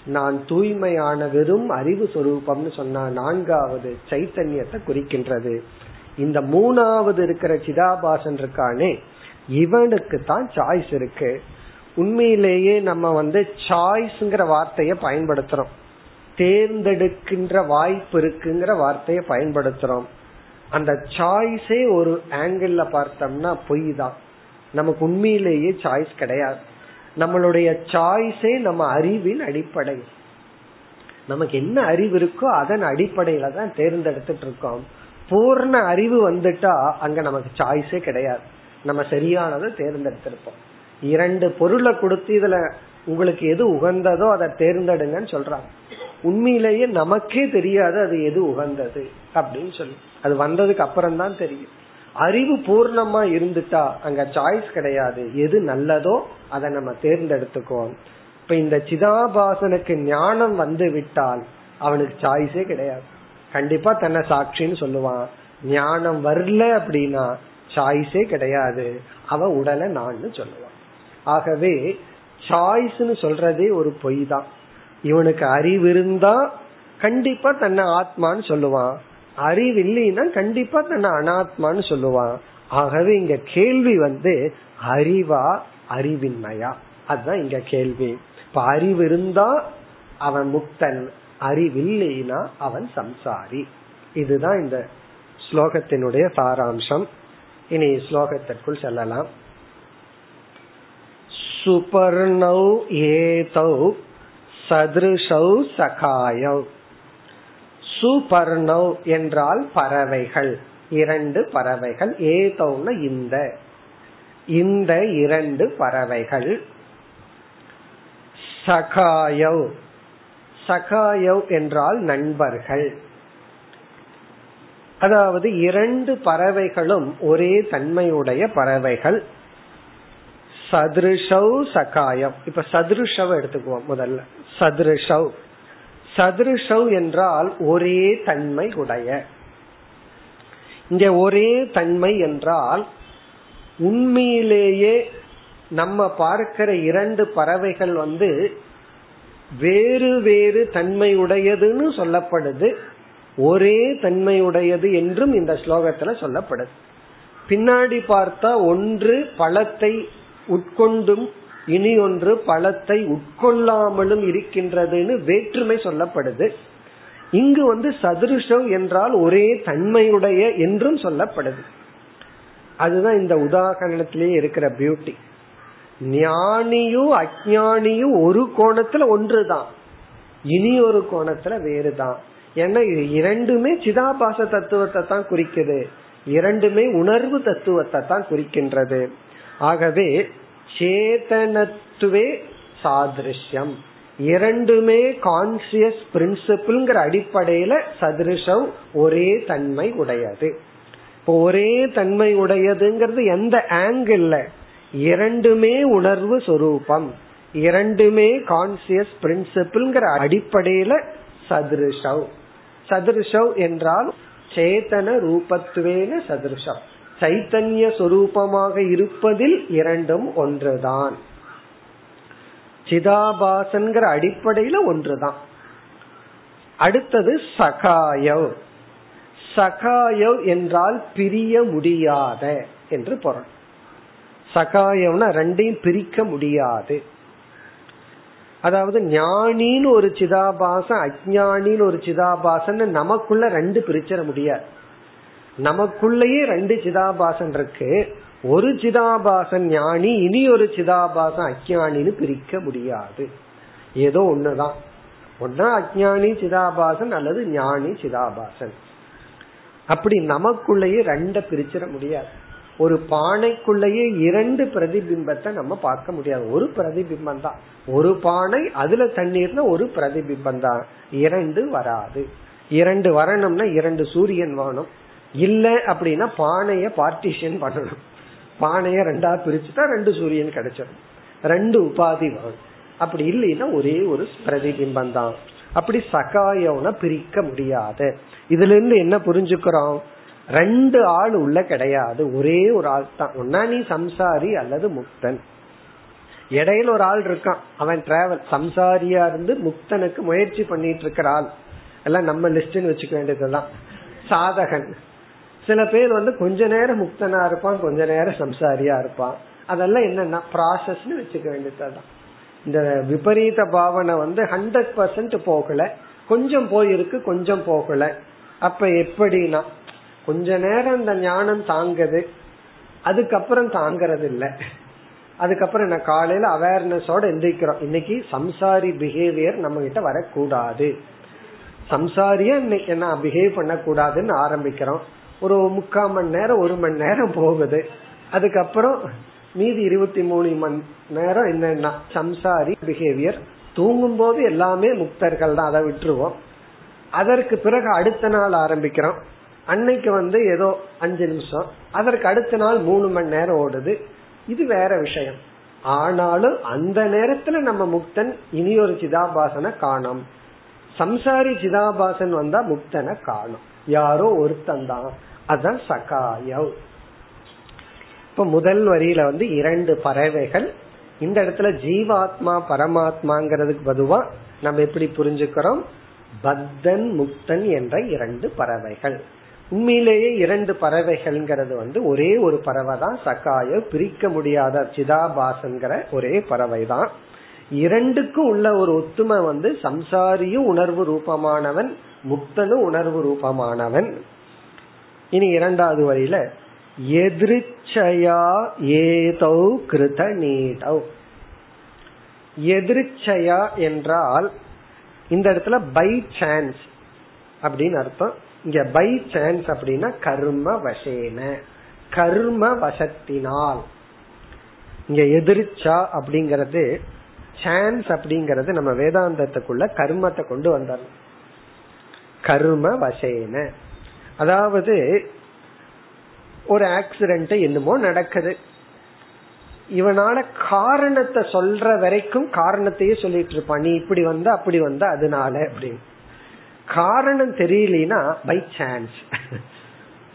நான் தூய்மையான வெறும் அறிவு சொரூபம்னு சொன்ன நான்காவது சைத்தன்யத்தை குறிக்கின்றது. இந்த மூணாவது இருக்கிற சிதாபாசன் இருக்கானே இவனுக்கு தான் சாய்ஸ் இருக்கு. உண்மையிலேயே நம்ம வந்து சாய்ஸ்ங்கிற வார்த்தைய பயன்படுத்துறோம். தேர்ந்தெடுக்கின்ற வாய்ப்பு இருக்குங்கிற வார்த்தையை பயன்படுத்துறோம். அந்த சாய்ஸே ஒரு ஆங்கிள் பார்த்தோம்னா பொய் தான். நமக்கு உண்மையிலேயே சாய்ஸ் கிடையாது. நம்மளுடைய சாய்ஸே நம்ம அறிவின் அடிப்படை. நமக்கு என்ன அறிவு இருக்கோ அதன் அடிப்படையில தான் தேர்ந்தெடுத்துட்டு இருக்கோம். பூர்ண அறிவு வந்துட்டா அங்க நமக்கு சாய்ஸே கிடையாது. நம்ம சரியானதை தேர்ந்தெடுத்திருப்போம். இரண்டு பொருளை கொடுத்து இதுல உங்களுக்கு எது உகந்ததோ அதை தேர்ந்தெடுங்கன்னு சொல்றாங்க. உண்மையிலேயே நமக்கே தெரியாது அது எது உகந்தது அப்படின்னு சொல்லி. அது வந்ததுக்கு அப்புறம் தான் தெரியும். அறிவு பூர்ணமா இருந்துட்டா அங்க சாய்ஸ் கிடையாது. எது நல்லதோ அதை நம்ம தேர்ந்தெடுத்துக்கோம் இப்ப இந்த சிதாபாசனுக்கு ஞானம் வந்து விட்டால் அவனுக்கு சாய்ஸே கிடையாது. கண்டிப்பா தன்னை சாட்சின்னு சொல்லுவான். ஞானம் வரல அப்படின்னா சாய்ஸே கிடையாது. அவ உடலை நான் சொல்லுவான். ஆகவே சாய்ஸ்னு சொல்றதே ஒரு பொய் தான். இவனுக்கு அறிவு இருந்தா கண்டிப்பா தன்னை ஆத்மான்னு சொல்லுவான். அறிவு இல்லைன்னா கண்டிப்பா தன்னை அனாத்மான்னு சொல்லுவான். ஆகவே இங்க கேள்வி வந்து அறிவா அறிவின்மையா? அதுதான் இங்க கேள்வி. இப்ப அறிவு இருந்தா அவன் முக்தன். அறிவில்லைனா அவன் சம்சாரி. இதுதான் இந்த ஸ்லோகத்தினுடைய சாராம்சம். இனி ஸ்லோகத்திற்குள் செல்லலாம். சுபர்ணௌ ஏதௌ சதுருஷௌ சகாயௌ சுபர்ணௌ என்றால் பறவைகள். இரண்டு பறவைகள். ஏதௌன இந்த. இந்த இரண்டு பறவைகள். சகாயௌ. சகாயவ் என்றால் நண்பர்கள். அதாவது இரண்டு பறவைகளும் ஒரே தன்மையுடைய பறவைகள். சதுருஷௌ சகாயம். இப்ப சதுருஷவ் எடுத்துக்குவோம் முதல்ல. சதுருஷவ் சதுருஷவ் என்றால் ஒரே தன்மை உடைய. இங்க ஒரே தன்மை என்றால் உண்மையிலேயே நம்ம பார்க்கிற இரண்டு பறவைகள் வந்து வேறு வேறு தன்மை உடையதுன்னு சொல்லப்படுது. ஒரே தன்மை உடையது என்றும் இந்த ஸ்லோகத்துல சொல்லப்படுது. பின்னாடி பார்த்தா ஒன்று பழத்தை உட்கொண்டும் இனி ஒன்று பழத்தை உட்கொள்ளாமலும் இருக்கின்றதுன்னு வேற்றுமை சொல்லப்படுது. இங்கு வந்து சதுருஷம் என்றால் ஒரே தன்மையுடைய என்றும் சொல்லப்படுது. அதுதான் இந்த உதாகரணத்திலேயே இருக்கிற பியூட்டி ஞானியும் அஜானியும் ஒரு கோணத்துல ஒன்றுதான். இனி ஒரு கோணத்துல வேறுதான். ஏன்னா இது இரண்டுமே சிதாபாச தத்துவத்தை தான் குறிக்குது. இரண்டுமே உணர்வு தத்துவத்தை தான் குறிக்கின்றது. ஆகவே சேதனத்துவே சாதிருஷ்யம். இரண்டுமே கான்சியஸ் பிரின்சிபிள்ங்கிற அடிப்படையில சதிருஷம் ஒரே தன்மை உடையது. இப்போ ஒரே தன்மை உடையதுங்கிறது எந்த ஆங்கிள் இரண்டுமே உணர்வு சொரூபம். இரண்டுமே கான்சியஸ் பிரின்சிபிள்ங்கிற அடிப்படையில சதிருஷவ் சதிருஷவ் என்றால் சேதன ரூபத்துவேன சதிருஷம். சைத்தன்ய சொரூபமாக இருப்பதில் இரண்டும் ஒன்றுதான். சிதாபாசன்கிற அடிப்படையில ஒன்றுதான். அடுத்தது சகாயவ். சகாயவ் என்றால் பிரிய முடியாத என்று பொருள். சகாயம்னா ரெண்டையும் பிரிக்க முடியாது. அதாவது ஞானின்னு ஒரு சிதாபாசன் அஜானின்னு ஒரு சிதாபாசன் நமக்குள்ள ரெண்டு பிரிச்சிட முடியாது. நமக்குள்ளேயே ரெண்டு சிதாபாசன் இருக்கு. ஒரு சிதாபாசன் ஞானி இனி ஒரு சிதாபாசன் அஜானின்னு பிரிக்க முடியாது. ஏதோ ஒண்ணுதான். ஒன்னா அஜானி சிதாபாசன் அல்லது ஞானி சிதாபாசன். அப்படி நமக்குள்ளேயே ரெண்ட பிரிச்சிட முடியாது. ஒரு பானைக்குள்ளேயே இரண்டு பிரதிபிம்பத்தை நம்ம பார்க்க முடியாது. ஒரு பிரதிபிம்பம் தான். ஒரு பானை அதுல தண்ணீர்னா ஒரு பிரதிபிம்பம் தான். இரண்டு வராது. இரண்டு வரணும்னா இரண்டு சூரியன் வேணும். இல்ல அப்படின்னா பானைய பார்ட்டிஷன் பண்ணணும். பானைய ரெண்டா பிரிச்சுட்டா ரெண்டு சூரியன் கிடைச்சிடும் ரெண்டு உபாதி வரும். அப்படி இல்லைன்னா ஒரே ஒரு பிரதிபிம்பம் தான். அப்படி சகாயம்னா பிரிக்க முடியாது. இதுல இருந்து என்ன புரிஞ்சுக்கிறோம்? ரெண்டு ஆள் உள்ள கிடையாது. ஒரே ஒரு ஆள் தான். ஒன்னா நீ சம்சாரி அல்லது முக்தன். இடையில ஒரு ஆள் இருக்கான். அவன் டிராவல் சம்சாரியா இருந்து முக்தனுக்கு முயற்சி பண்ணிட்டு இருக்கிற ஆள் எல்லாம் நம்ம லிஸ்ட்னு வச்சுக்க வேண்டியதுதான். சாதகன். சில பேர் வந்து கொஞ்ச நேரம் முக்தனா இருப்பான் கொஞ்ச நேரம் சம்சாரியா இருப்பான். அதெல்லாம் என்னன்னா ப்ராசஸ்னு வச்சுக்க வேண்டியதுதான். இந்த விபரீத பாவனை வந்து ஹண்ட்ரட் பர்சன்ட் போகல. கொஞ்சம் போயிருக்கு கொஞ்சம் போகல. அப்ப எப்படின்னா கொஞ்ச நேரம் இந்த ஞானம் தாங்குது அதுக்கப்புறம் தாங்கறது இல்லை அதுக்கப்புறம் என்ன காலையில அவேர்னஸோட எந்திரிக்கிறோம். இன்னைக்கு சம்சாரி பிஹேவியர் நம்ம கிட்ட வரக்கூடாது. சம்சாரியா இன்னைக்கு என்ன பிஹேவ் பண்ணக்கூடாதுன்னு ஆரம்பிக்கிறோம். ஒரு முக்கால் மணி நேரம் ஒரு மணி நேரம் போகுது. அதுக்கப்புறம் மீதி இருபத்தி மூணு மணி நேரம் என்னன்னா சம்சாரி பிஹேவியர் தூங்கும் போது எல்லாமே முக்தர்கள் தான் அதை விட்டுருவோம். அதற்கு பிறகு அடுத்த நாள் ஆரம்பிக்கிறோம். அன்னைக்கு வந்து ஏதோ அஞ்சு நிமிஷம். அதற்கு அடுத்த நாள் மூணு மணி நேரம் ஓடுது. இது வேற விஷயம். ஆனாலும் அந்த நேரத்துல நம்ம முக்தன் இனி ஒரு சிதாபாசனை காணும். சம்சாரி சிதாபாசன் வந்தா முக்தனை காணும். யாரோ ஒருத்தன் தான். அதுதான் சகாயவ் இப்ப முதல் வரியில வந்து இரண்டு பறவைகள். இந்த இடத்துல ஜீவாத்மா பரமாத்மாங்கிறதுக்கு பதுவா நம்ம எப்படி புரிஞ்சுக்கிறோம்? பத்தன் முக்தன் என்ற இரண்டு பறவைகள். உண்மையிலேயே இரண்டு பறவைகள்ங்கிறது வந்து ஒரே ஒரு பறவை தான் சகாய பிரிக்க முடியாத சிதாபாசங்கிற ஒரே பறவை தான் இரண்டுக்கும் உள்ள ஒரு ஒத்துமை வந்து சம்சாரியும் உணர்வு ரூபமானவன் முக்தனும் உணர்வு ரூபமானவன். இனி இரண்டாவது வரியில எதிர்ச்சயா ஏதோ கிருத நீடௌ எதிர்ச்சயா என்றால் இந்த இடத்துல பை சான்ஸ் அப்படின்னு அர்த்தம். இங்க பை சான்ஸ் அப்படின்னா கர்ம வசேன கர்ம வசத்தினால். இங்க எதிர்ச்சா அப்படிங்கறது சான்ஸ் அப்படிங்கறது நம்ம வேதாந்தத்துக்குள்ள கர்மத்தை கொண்டு வந்தார் கர்ம வசேன. அதாவது ஒரு ஆக்சிடென்ட் என்னமோ நடக்குது. இவனால காரணத்தை சொல்ற வரைக்கும் காரணத்தையே சொல்லிட்டு இருப்பான். நீ இப்படி வந்த அப்படி வந்த அதனால அப்படின்னு. காரணம் தெரியலனா பை சான்ஸ்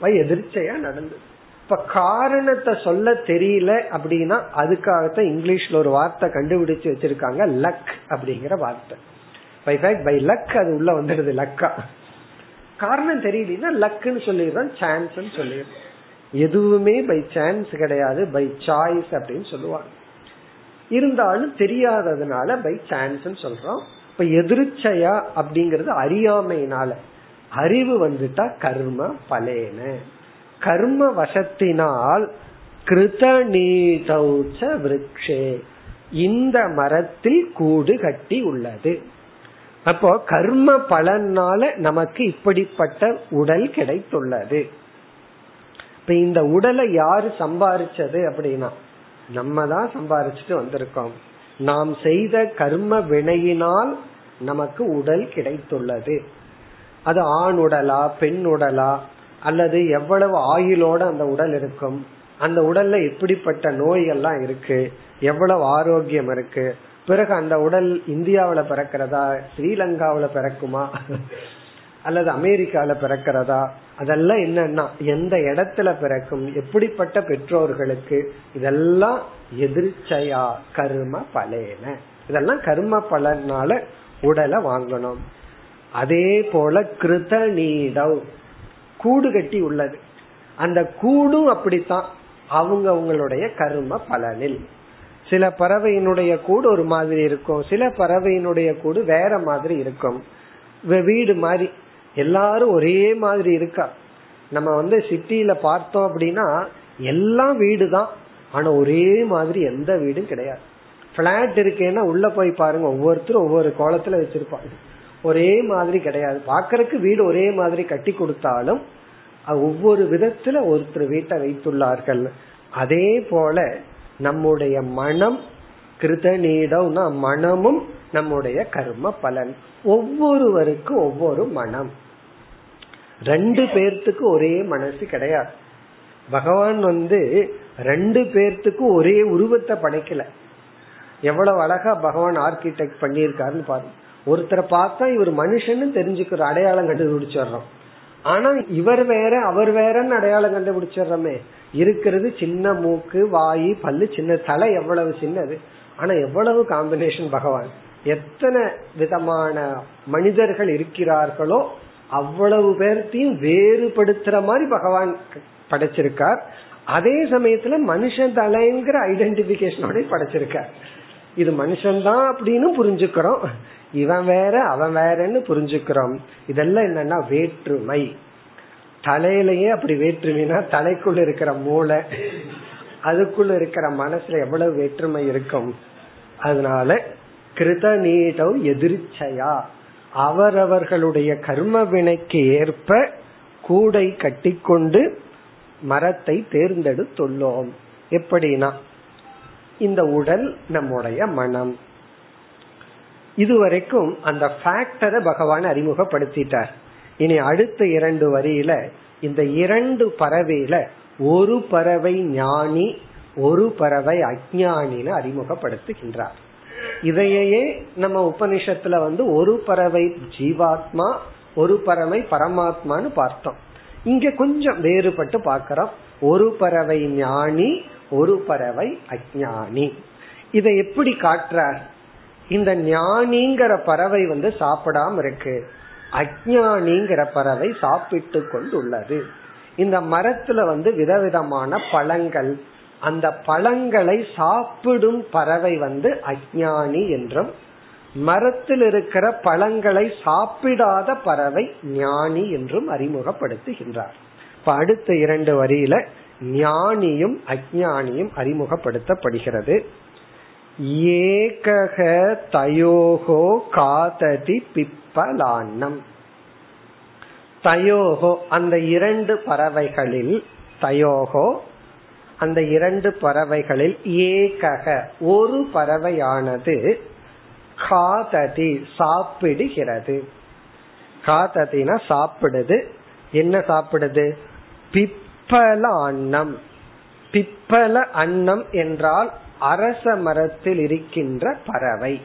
பை எதிர்ச்சையா நடந்து. இப்ப காரணத்தை சொல்ல தெரியல அப்படின்னா அதுக்காகத்தான் இங்கிலீஷ்ல ஒரு வார்த்தை கண்டுபிடிச்சு வச்சிருக்காங்க லக் அப்படிங்கிற வார்த்தை. பை ஃபேக்ட் பை லக் அது உள்ள வந்துடுது லக்கா காரணம் தெரியலனா லக்குன்னு சொல்லிடுறோம் சான்ஸ் சொல்லிடுறோம். எதுவுமே பை சான்ஸ் கிடையாது பை சாய்ஸ் அப்படின்னு சொல்லுவாங்க. இருந்தாலும் தெரியாததுனால பை சான்ஸ் சொல்றோம். இப்ப எதிர்ச்சையா அப்படிங்கறது அறியாமையினால. அறிவு வந்துட்டா கர்ம பலேன. கர்ம வசத்தினால் கிருத நீதௌச்ச விரக்ஷே. இந்த மரத்தில் கூடு கட்டி உள்ளது. அப்போ கர்ம பலனால நமக்கு இப்படிப்பட்ட உடல் கிடைத்துள்ளது. இப்ப இந்த உடலை யாரு சம்பாரிச்சது அப்படின்னா நம்ம தான் சம்பாரிச்சுட்டு வந்திருக்கோம். நாம் செய்த கர்ம வினையினால் நமக்கு உடல் கிடைத்துள்ளது. அது ஆண் உடலா பெண் உடலா அல்லது எவ்வளவு ஆயுளோட அந்த உடல் இருக்கும் அந்த உடல்ல எப்படிப்பட்ட நோய்கள்லாம் இருக்கு எவ்வளவு ஆரோக்கியம் இருக்கு பிறகு அந்த உடல் இந்தியாவில பிறக்கிறதா ஸ்ரீலங்காவில பிறக்குமா? அல்லது அமெரிக்கால பிறக்கிறதா? அதெல்லாம் என்னன்னா எந்த இடத்துல பிறக்கும் எப்படிப்பட்ட பெற்றோர்களுக்கு இதெல்லாம் எதிர்ச்சையா கர்ம பலேன. இதெல்லாம் கர்ம பலனால உடலை வாங்கணும். அதே போல கிருத நீடவ் கூடு கட்டி உள்ளது. அந்த கூடும் அப்படித்தான் அவங்க அவங்களுடைய கர்ம பலனில். சில பறவையினுடைய கூடு ஒரு மாதிரி இருக்கும். சில பறவையினுடைய கூடு வேற மாதிரி இருக்கும். வீடு மாதிரி. எல்லாரும் ஒரே மாதிரி இருக்கா? நம்ம வந்து சிட்டியில பார்த்தோம் அப்படின்னா எல்லாம் வீடு தான் ஆனா ஒரே மாதிரி எந்த வீடும் கிடையாது. பிளாட் இருக்கேன்னா உள்ள போய் பாருங்க. ஒவ்வொருத்தரும் ஒவ்வொரு கோலத்துல வச்சிருப்பாங்க. ஒரே மாதிரி கிடையாது. பாக்குறதுக்கு வீடு ஒரே மாதிரி கட்டி கொடுத்தாலும் ஒவ்வொரு விதத்துல ஒருத்தர் வீட்டை வைத்துள்ளார்கள். அதே போல நம்முடைய மனம் கிருதநீடம்னா மனமும் நம்முடைய கர்ம பலன். ஒவ்வொருவருக்கும் ஒவ்வொரு மனம். ரெண்டு பேர்த்துக்கு ஒரே மனசு கிடையாது. பகவான் வந்து ரெண்டு பேர்த்துக்கும் ஒரே உருவத்தை படைக்கல. எவ்வளவு அழகா பகவான் ஆர்கிடெக்ட் பண்ணியிருக்காருன்னு பாருங்க. ஒருத்தரை பார்த்தா இவர் மனுஷன்னு தெரிஞ்சுக்கிற அடையாளம் கண்டுபிடிச்சிடுறோம். ஆனா இவர் வேற அவர் வேறன்னு அடையாளம் கண்டுபிடிச்சிடுறோமே. இருக்கிறது சின்ன மூக்கு வாய் பல்லு சின்ன தலை எவ்வளவு சின்னது. ஆனா எவ்வளவு காம்பினேஷன் பகவான். எத்தனை விதமான மனிதர்கள் இருக்கிறார்களோ அவ்வளவு பேர்த்தையும் வேறுபடுத்துற மாதிரி பகவான் படைச்சிருக்கார். அதே சமயத்துல மனுஷன் தலைங்கிற ஐடென்டிபிகேஷனோட படைச்சிருக்கார். இது மனுஷன்தான் அப்படின்னு புரிஞ்சுக்கிறோம். இவன் வேற அவன் வேறன்னு புரிஞ்சுக்கிறோம். இதெல்லாம் என்னன்னா வேற்றுமை. தலையிலேயே அப்படி வேற்றுமைனா தலைக்குள்ள இருக்கிற மூளை அதுக்குள்ள இருக்கிற மனசுல எவ்வளவு வேற்றுமை இருக்கும்? அதனால கிருத நீடவ் எதிர்ச்சையா. அவரவர்களுடைய கர்ம வினைக்கு ஏற்ப கூடை கட்டிக்கொண்டு மரத்தை தேர்ந்தெடுத்துள்ளோம். எப்படின்னா இந்த உடல் நம்முடைய மனம். இதுவரைக்கும் அந்த ஃபேக்டரை பகவான் அறிமுகப்படுத்திட்டார். இனி அடுத்த இரண்டு வரியில இந்த இரண்டு பறவையில ஒரு பறவை ஞானி ஒரு பறவை அஜானின்னு அறிமுகப்படுத்துகின்றார். இதையே நம்ம உபனிஷத்துல வந்து ஒரு பறவை ஜீவாத்மா ஒரு பறவை பரமாத்மான்னு பார்த்தோம். இங்க கொஞ்சம் வேறுபட்டு பார்க்கிறோம். ஒரு பறவை ஞானி ஒரு பறவை அஜானி இதை எப்படி காட்டுறார்? இந்த ஞானிங்கிற பறவை வந்து சாப்பிடாம இருக்கு. அஜானிங்கிற பறவை சாப்பிட்டு கொண்டுள்ளது. இந்த மரத்துல வந்து விதவிதமான பழங்கள் அந்த பழங்களை சாப்பிடும் பறவை வந்து அஜானி என்றும் மரத்தில் இருக்கிற பழங்களை சாப்பிடாத பறவை ஞானி என்றும் அறிமுகப்படுத்துகின்றார். இப்ப அடுத்த இரண்டு வரியில ஞானியும் அஜானியும் அறிமுகப்படுத்தப்படுகிறது. ஏகக தயோகோ காததி பிப்பலான்னம். தயோகோ அந்த இரண்டு பறவைகளில் தயோகோ அந்த இரண்டு பறவைகளில் ஏகக ஒரு பறவையானது காததி சாப்பிடுகிறது. காததினா சாப்பிடுது. என்ன சாப்பிடுது? பிப்பல அன்னம் பிப்பல அன்னம் என்றால் அரச மரத்தில் இருக்கின்ற பறவை.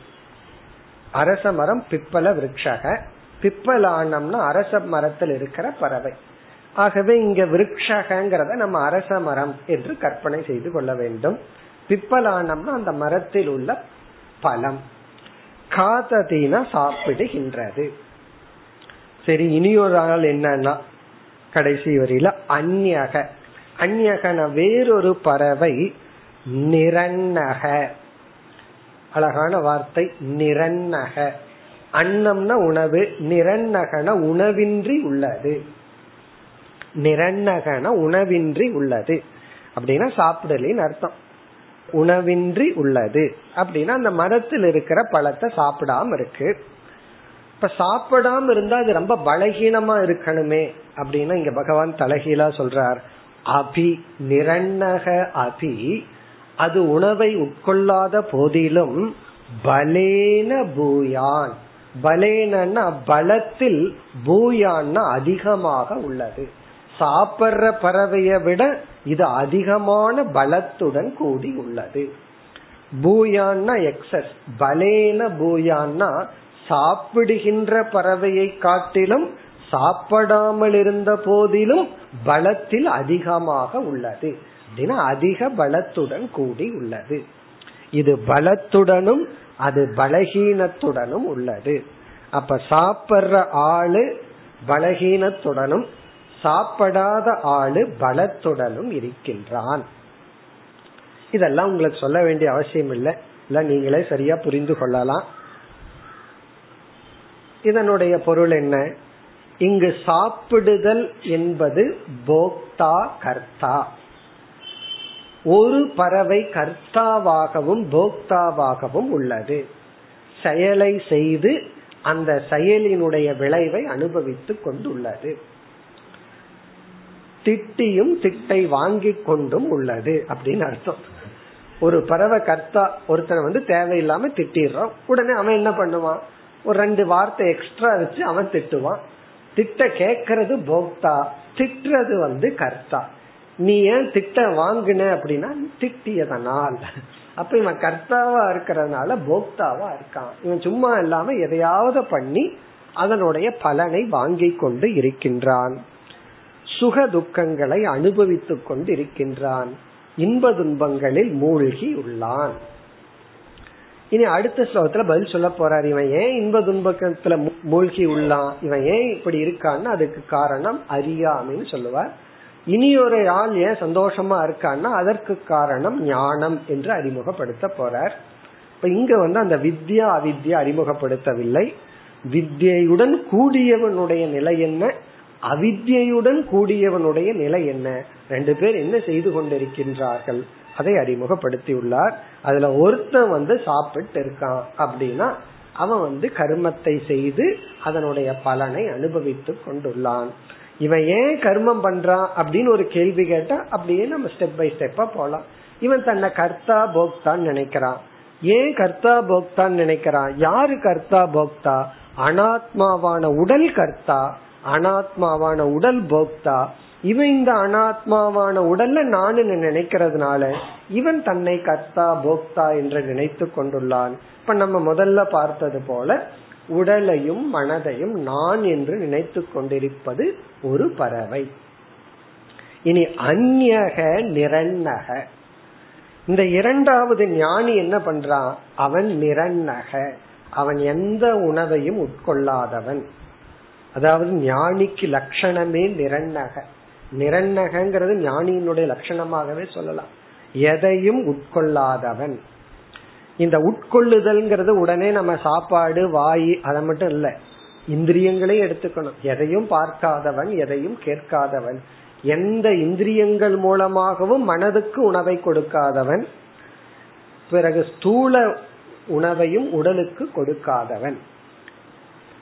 அரச மரம் பிப்பல விரக்ஷக பிப்பலானம்னா அரச மரத்தில் இருக்கிற பறவை. ஆகவே இங்க விரக்ஷகங்கிறத நம்ம அரச மரம் என்று கற்பனை செய்து கொள்ள வேண்டும். பிப்பலானம்னா அந்த மரத்தில் உள்ள பழம். காததீனா சாப்பிடுகின்றது. சரி இனி ஒரு ஆள் என்னன்னா கடைசி வரியில அந்நக அந்நகன வேறொரு பறவை நிரன்னக. அழகான வார்த்தை நிரன்னக. அன்னம்னா உணவு நிரன்னகன உணவின்றி உள்ளது. நிரன்னகன உணவின்றி உள்ளது. அப்படின்னா சாப்பிடலின் அர்த்தம். உணவின்றி உள்ளது. அப்படின்னா அந்த மரத்தில் இருக்கிற பழத்தை சாப்பிடாம இருக்கு. இப்ப சாப்பிடாம இருந்தா அது ரொம்ப பலகீனமா இருக்கணுமே அப்படின்னா இங்க பகவான் தலைகீழா சொல்றார். அபி நிரண்ணக அபி. அது உணவை உட்கொள்ளாத போதிலும் பலேன பூயான். பலேனன்னா பலத்தில் பூயான்னா அதிகமாக உள்ளது. சாப்பிடுற பறவைய விட இது அதிகமான பலத்துடன் கூடி உள்ளது. பூயான்னா எக்ஸஸ் பலேன பூயான்னா சாப்பிடுகின்ற பறவையை காட்டிலும் சாப்பிடாமல் இருந்த போதிலும் பலத்தில் அதிகமாக உள்ளது. அப்படின்னா அதிக பலத்துடன் கூடி உள்ளது. இது பலத்துடனும் அது பலகீனத்துடனும் உள்ளது. அப்ப சாப்பிடுற ஆளு பலகீனத்துடனும் சாப்பிடாத ஆளு பலத்துடனும் இருக்கின்றான். இதெல்லாம் உங்களுக்கு சொல்ல வேண்டிய அவசியம் இல்லை. இல்ல நீங்களே சரியா புரிந்து கொள்ளலாம். இதனுடைய பொருள் என்ன? இங்கு சாப்பிடுதல் என்பது போக்தா கர்த்தா. ஒரு பறவை கர்த்தாவாகவும் போக்தாவாகவும் உள்ளது. செயலை செய்து அந்த செயலினுடைய விளைவை அனுபவித்துக் கொண்டுள்ளது. திட்டியும் திட்டை வாங்கி கொண்டும் உள்ளது அப்படின்னு அர்த்தம். ஒரு பறவை கர்த்தா ஒருத்தனை வந்து தேவையில்லாம திட்டிடுறான். உடனே அவன் என்ன பண்ணுவான்? ஒரு ரெண்டு வார்த்தை எக்ஸ்ட்ரா வச்சு அவன் திட்டுவான். திட்ட கேட்கறது போக்தா திட்டுறது வந்து கர்த்தா. நீ ஏன் திட்ட வாங்கின அப்படின்னா திட்டியதனால். அப்ப இவன் கர்த்தாவா இருக்கிறதுனால போக்தாவா இருக்கான். இவன் சும்மா இல்லாம எதையாவது பண்ணி அதனுடைய பலனை வாங்கி கொண்டு இருக்கின்றான். சுக துக்கங்களை அனுபவித்துக் கொண்டு இருக்கின்றான். இன்ப துன்பங்களில் மூழ்கி உள்ளான். இனி அடுத்த ஸ்லோகத்துல பதில் சொல்ல போறார். இவன் ஏன் இன்ப துன்பத்துல மூழ்கி உள்ளான்? இவன் ஏன் இப்படி இருக்கான்னு அதுக்கு காரணம் அறியாமைன்னு சொல்லுவார். இனி ஒரு ஆள் ஏன் சந்தோஷமா இருக்கான்னா அதற்கு காரணம் ஞானம் என்று அறிமுகப்படுத்த போறார். இப்ப இங்க வந்து அந்த வித்யா அவித்யா அறிமுகப்படுத்தவில்லை. வித்யுடன் கூடியவனுடைய நிலை என்ன? அவித்யுடன் கூடியவனுடைய நிலை என்ன? ரெண்டு பேர் என்ன செய்து கொண்டிருக்கின்றார்கள்? அதை அறிமுகப்படுத்தியுள்ளார். அதுல ஒருத்தன் வந்து சாப்பிட்டு இருக்கான் அப்படின்னா அவன் வந்து கர்மத்தை செய்து அதனுடைய பலனை அனுபவித்து கொண்டுள்ளான். இவன் ஏன் கர்மம் பண்றான் அப்படின்னு ஒரு கேள்வி கேட்டா அப்படியே நம்ம ஸ்டெப் பை ஸ்டெப்பா போலாம். இவன் தன்னை கர்த்தா போக்தான்னு நினைக்கிறான். ஏன் கர்த்தா போக்தான்னு நினைக்கிறான்? யாரு கர்த்தா போக்தா? அனாத்மாவான உடல் கர்த்தா. அனாத்மாவான உடல் போக்தா. இவன் இந்த அனாத்மாவான உடல்ல நான் நினைக்கிறதுனால இவன் தன்னை கர்த்தா போக்தா என்று நினைத்து கொண்டுள்ளான். இப்ப நம்ம முதல்ல பார்த்தது போல உடலையும் மனதையும் நான் என்று நினைத்து கொண்டிருப்பது ஒரு பறவை. இனி அந்நக நிரண்ணக இந்த இரண்டாவது ஞானி என்ன பண்றான் அவன் நிரண்ணக அவன் எந்த உணவையும் உட்கொள்ளாதவன். அதாவது ஞானிக்கு லட்சணமே நிரண்ணக நிரண்ணகங்கிறது ஞானியினுடைய லட்சணமாகவே சொல்லலாம். எதையும் உட்கொள்ளாதவன். இந்த உட்கொள்ளுதல்ங்கிறது உடனே நம்ம சாப்பாடு வாய் அதை மட்டும் இல்ல. இந்திரியங்களையும் எடுத்துக்கணும். எதையும் பார்க்காதவன் எதையும் கேட்காதவன். எந்த இந்திரியங்கள் மூலமாகவும் மனதுக்கு உணவை கொடுக்காதவன். பிறகு ஸ்தூல உணவையும் உடலுக்கு கொடுக்காதவன்.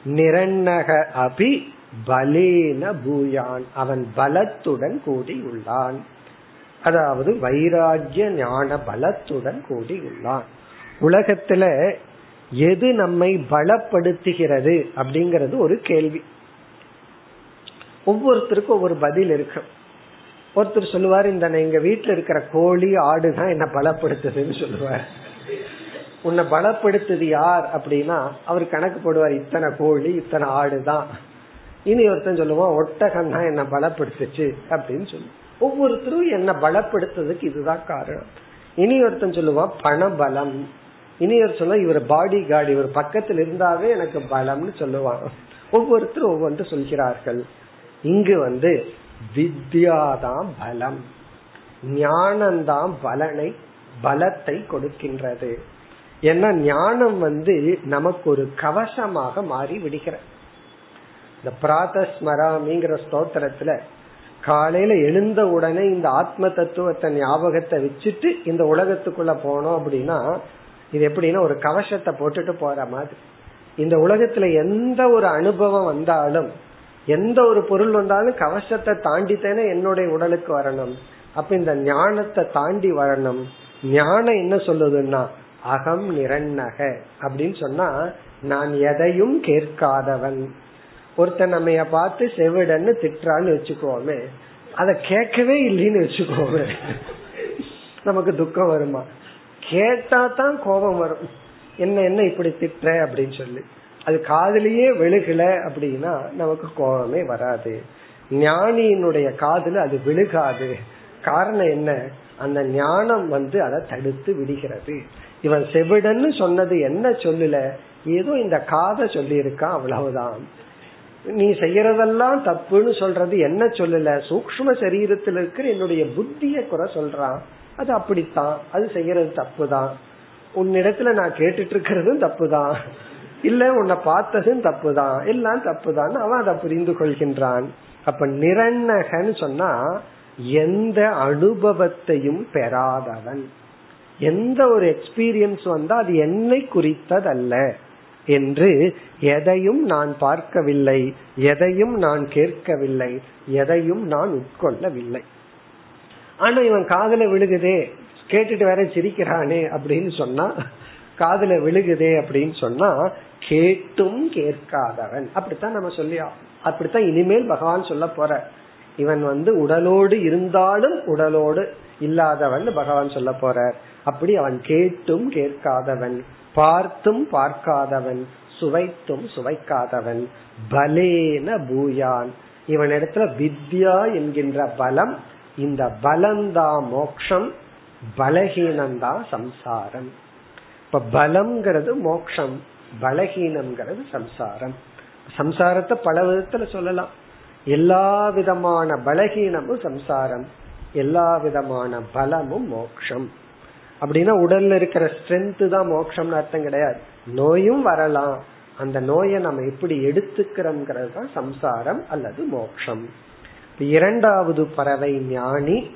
நிரண்ணக அபி பலேன பூயான். அவன் பலத்துடன் கூடி உள்ளான் அதாவது வைராகிய ஞான பலத்துடன் கூடி உள்ளான் உலகத்துல எது நம்மை பலப்படுத்துகிறது அப்படிங்கறது ஒரு கேள்வி. ஒவ்வொருத்தருக்கும் ஒவ்வொரு பதில் இருக்கு. ஒருத்தர் சொல்லுவார் இந்த எங்க வீட்டுல இருக்கிற கோழி ஆடு தான் என்ன பலப்படுத்துதுன்னு சொல்லுவார். உன்னை பலப்படுத்துது யார் அப்படின்னா அவர் கணக்கு போடுவார் இத்தனை கோழி இத்தனை ஆடு தான் இனி ஒருத்தன் சொல்லுவான் ஒட்டகம் தான் என்ன பலப்படுத்துச்சு அப்படின்னு சொல்லு. ஒவ்வொருத்தரும் என்ன பலப்படுத்துறதுக்கு இதுதான் காரணம். இனி ஒருத்தன் சொல்லுவான் பண இனியர் சொல்ல இவர் பாடி கார்டு இவர் பக்கத்தில் இருந்தாவே எனக்கு பலம்னு சொல்லுவாங்க. ஒவ்வொருத்தரும் ஒவ்வொன்று சொல்கிறார்கள். இங்கு வந்து வித்யாதான் பலம். ஞானம்தான் பலனை பலத்தை கொடுக்கின்றது. ஏன்னா ஞானம் வந்து நமக்கு ஒரு கவசமாக மாறி விடுகிற இந்த பிராதஸ்மராமிங்கிற ஸ்தோத்திரத்துல காலையில எழுந்த உடனே இந்த ஆத்ம தத்துவத்தை ஞாபகத்தை வச்சுட்டு இந்த உலகத்துக்குள்ள போனோம் அப்படின்னா இது எப்படின்னா ஒரு கவசத்தை போட்டுட்டு போற மாதிரி. இந்த உலகத்துல எந்த ஒரு அனுபவம் வந்தாலும் எந்த ஒரு பொருள் வந்தாலும் கவசத்தை தாண்டித்தானே என்னுடைய உடலுக்கு வரணும். அப்ப இந்த ஞானத்தை தாண்டி வரணும். ஞானம் என்ன சொல்லுதுன்னா அகம் நிரண்ணக அப்படின்னு சொன்னா நான் எதையும் கேட்காதவன். ஒருத்தன் நம்ம பார்த்து செவிடன்னு திட்டுறான்னு வச்சுக்கோமே. அத கேட்கவே இல்லைன்னு வச்சுக்கோமே. நமக்கு துக்கம் வருமா? கேட்டா தான் கோபம் வரும். என்ன என்ன இப்படி திட்டுற அப்படின்னு சொல்லி. அது காதலியே விழுகல அப்படின்னா நமக்கு கோபமே வராது. ஞானியினுடைய காதல அது விழுகாது. காரணம் என்ன? அந்த ஞானம் வந்து அதை தடுத்து விடுகிறது. இவன் செவிடன்னு சொன்னது என்ன சொல்லல? ஏதோ இந்த காதை சொல்லி இருக்கான் அவ்வளவுதான். நீ செய்யறதெல்லாம் தப்புன்னு சொல்றது என்ன சொல்லல? சூக்ம சரீரத்தில் இருக்கிற என்னுடைய புத்திய குறை சொல்றான். அது அப்படித்தான். அது செய்யறது தப்பு தான் உன்னிடத்துல நான் கேட்டுட்டு இருக்கிறதும் தப்பு தான் இல்ல உன்னை பார்த்ததும் தப்பு தான் எல்லாம் தப்பு தான் அவன் அதை புரிந்து கொள்கின்றான். அப்ப நிரண்ணகன்னு சொன்னா எந்த அனுபவத்தையும் பெறாதவன். எந்த ஒரு எக்ஸ்பீரியன்ஸ் வந்தா அது என்னை குறித்ததல்ல என்று எதையும் நான் பார்க்கவில்லை எதையும் நான் கேட்கவில்லை எதையும் நான் உட்கொள்ளவில்லை. ஆனா இவன் காதல விழுகுதே. கேட்டுட்டு வேற சிரிக்கிறானே அப்படின்னு சொன்னா காதல விழுகுதே அப்படின்னு சொன்னா கேட்டும் கேட்காதவன். அப்படித்தான் நம்ம சொல்லி அப்படித்தான் இனிமேல் பகவான் சொல்ல போற. இவன் வந்து உடலோடு இருந்தாலும் உடலோடு இல்லாதவன் பகவான் சொல்ல போற. அப்படி அவன் கேட்டும் கேட்காதவன் பார்த்தும் பார்க்காதவன் சுவைத்தும் சுவைக்காதவன் பலேன பூயான். இவனிடத்துல வித்யா என்கின்ற பலம் இந்த பலந்தா மோக்ஷம் பலகீனந்தா சம்சாரம். இப்ப பலம்ங்கிறது மோக்ஷம் பலகீனம்ங்கிறது சம்சாரம். சம்சாரத்தை பல விதத்துல சொல்லலாம். எல்லா விதமான பலகீனமும் சம்சாரம் எல்லா விதமான பலமும் மோக்ஷம். அப்படின்னா உடல்ல இருக்கிற ஸ்ட்ரென்த் தான் மோக்ஷம்னு அர்த்தம் கிடையாது. நோயும் வரலாம். அந்த நோயை நம்ம எப்படி எடுத்துக்கிறோம்ங்கிறது தான் சம்சாரம் அல்லது மோக்ஷம். இரண்டாவது பறவை ஞானி.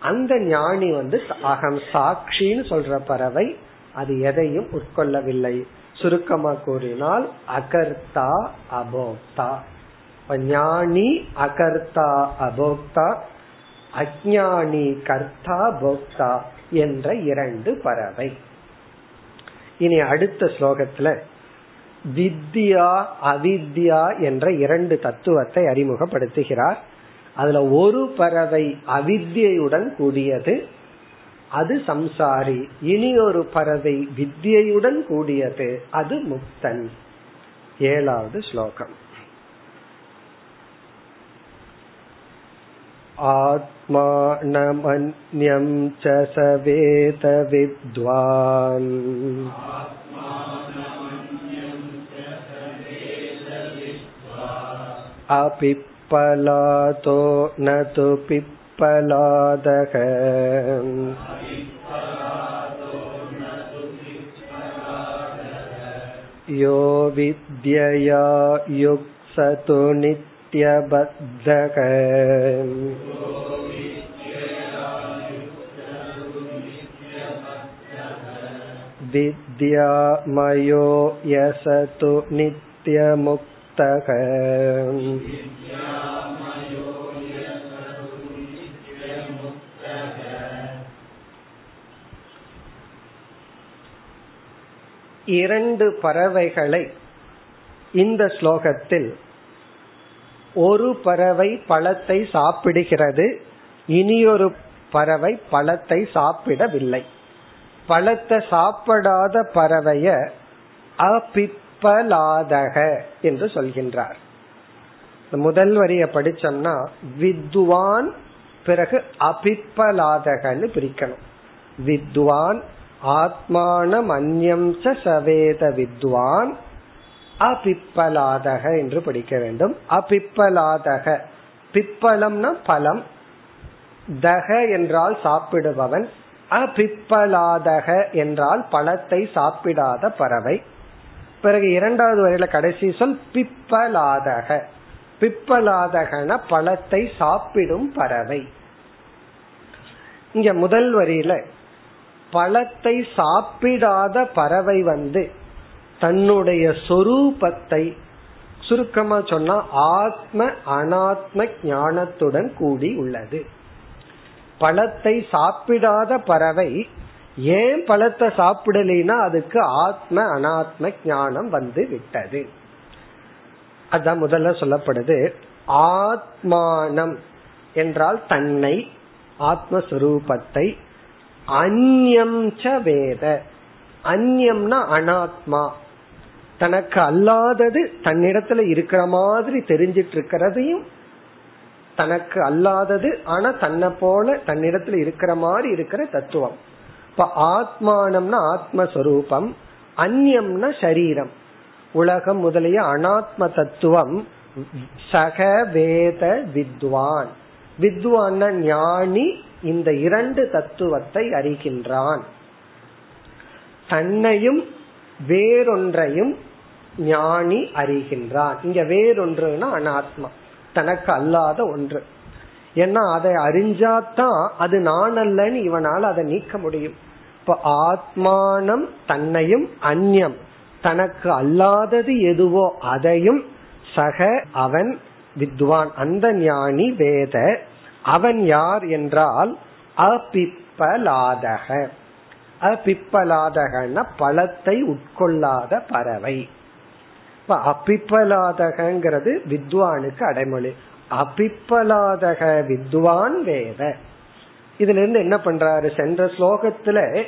அந்த ஞானி வந்து அகம் சாட்சின்னு சொல்ற பறவை. அது எதையும் உட்கொள்ளவில்லை. சுருக்கமா கூறினால் அகர்த்தா அபோக்தா. ஞானி அகர்த்தா அபோக்தா அஜானி கர்த்தா போக்தா என்ற இரண்டு பறவை. இனி அடுத்த ஸ்லோகத்துல வித்யா அவித்யா என்ற இரண்டு தத்துவத்தை அறிமுகப்படுத்துகிறார். அதுல ஒரு பறவை அவித்யுடன் கூடியது அது சம்சாரி இனி ஒரு பறவை வித்யுடன் கூடியது அது முக்தன் ஏழாவது ஸ்லோகம் आत्मानमन्यं च स वेदविद्वान् अपिप्पलातो न तु पिप्पलादः यो विद्यया युक्सतु नित्यबद्धः विद्यामयो यसतु नित्यमुक्तः இரண்டு பறவைகளை இந்த ஸ்லோகத்தில் ஒரு பறவை பழத்தை சாப்பிடுகிறது இனியொரு பறவை பழத்தை சாப்பிடவில்லை. பழத்தை சாப்பிடாத பறவைய அபிப்பலாதக என்று சொல்கின்றார். முதல் வரிய படிச்சோம்னா வித்வான் பிறகு அபிப்பலாதகன்னு பிரிக்கணும். வித்வான் ஆத்மானம் அந்யம் சவேத வித்வான் அபிப்பலாதக என்று படிக்க வேண்டும். அபிப்பலாதக. பிப்பலம்னா பலம். தக என்றால் சாப்பிடுபவன். அபிப்பலாதக என்றால் பழத்தை சாப்பிடாத பறவை. பிறகு இரண்டாவது வரையில கடைசி சொல் பிப்பலாதக. பிப்பலாதகன பழத்தை சாப்பிடும் பறவை. இங்க முதல் வரியில பழத்தை சாப்பிடாத பறவை வந்து தன்னுடைய சொரூபத்தை சுருக்கமா சொன்னா ஆத்ம அனாத்ம ஞானத்துடன் கூடி உள்ளது. பழத்தை சாப்பிடாத பறவை ஏன் பழத்தை சாப்பிடலைன்னா அதுக்கு ஆத்ம அனாத்ம ஞானம் வந்து விட்டது. அதான் முதல்ல சொல்லப்படுது. ஆத்மானம் என்றால் தன்னை ஆத்மஸ்வரூபத்தை அந்யம் ச வேத. அந்யம்னா அனாத்மா. தனக்கு அல்லாதது தன்னிடத்துல இருக்கிற மாதிரி தெரிஞ்சிட்டு இருக்கிறதையும் தனக்கு அல்லாதது ஆனா தன்னை போல தன்னிடத்துல இருக்கிற மாதிரி இருக்கிற தத்துவம். இப்ப ஆத்மானம்னா ஆத்மஸ்வரூபம் அந்யம்னா சரீரம். உலகம் முதலிய அனாத்ம தத்துவம் சக வேத வித்வான். வித்வான் ஞானி இந்த இரண்டு தத்துவத்தை அறிகின்றான். தன்னையும் வேறொன்றையும் ஞானி அறிகின்றான். இங்க வேறொன்றுனா அனாத்மா. தனக்கு அல்லாத ஒன்று. ஏன்னா அதை அறிஞ்சாதான் அது நான் அல்லன்னு இவனால் அதை நீக்க முடியும். இப்ப ஆத்மானம் தன்னையும் அந்யம். தனக்கு அல்லாதது எதுவோ அதையும் சக அவன் வித்வான். அந்த ஞானி வேத அவன் யார் என்றால் அபிப்பலாதக. அபிப்பலாதகன பழத்தை உட்கொள்ளாத பறவை. இப்ப அபிப்பலாதகங்கிறது வித்வானுக்கு அடைமொழி. அபிப்பலாதக வித்வான் வேத. இதுல இருந்து என்ன பண்றாரு? சென்ற ஸ்லோகத்துல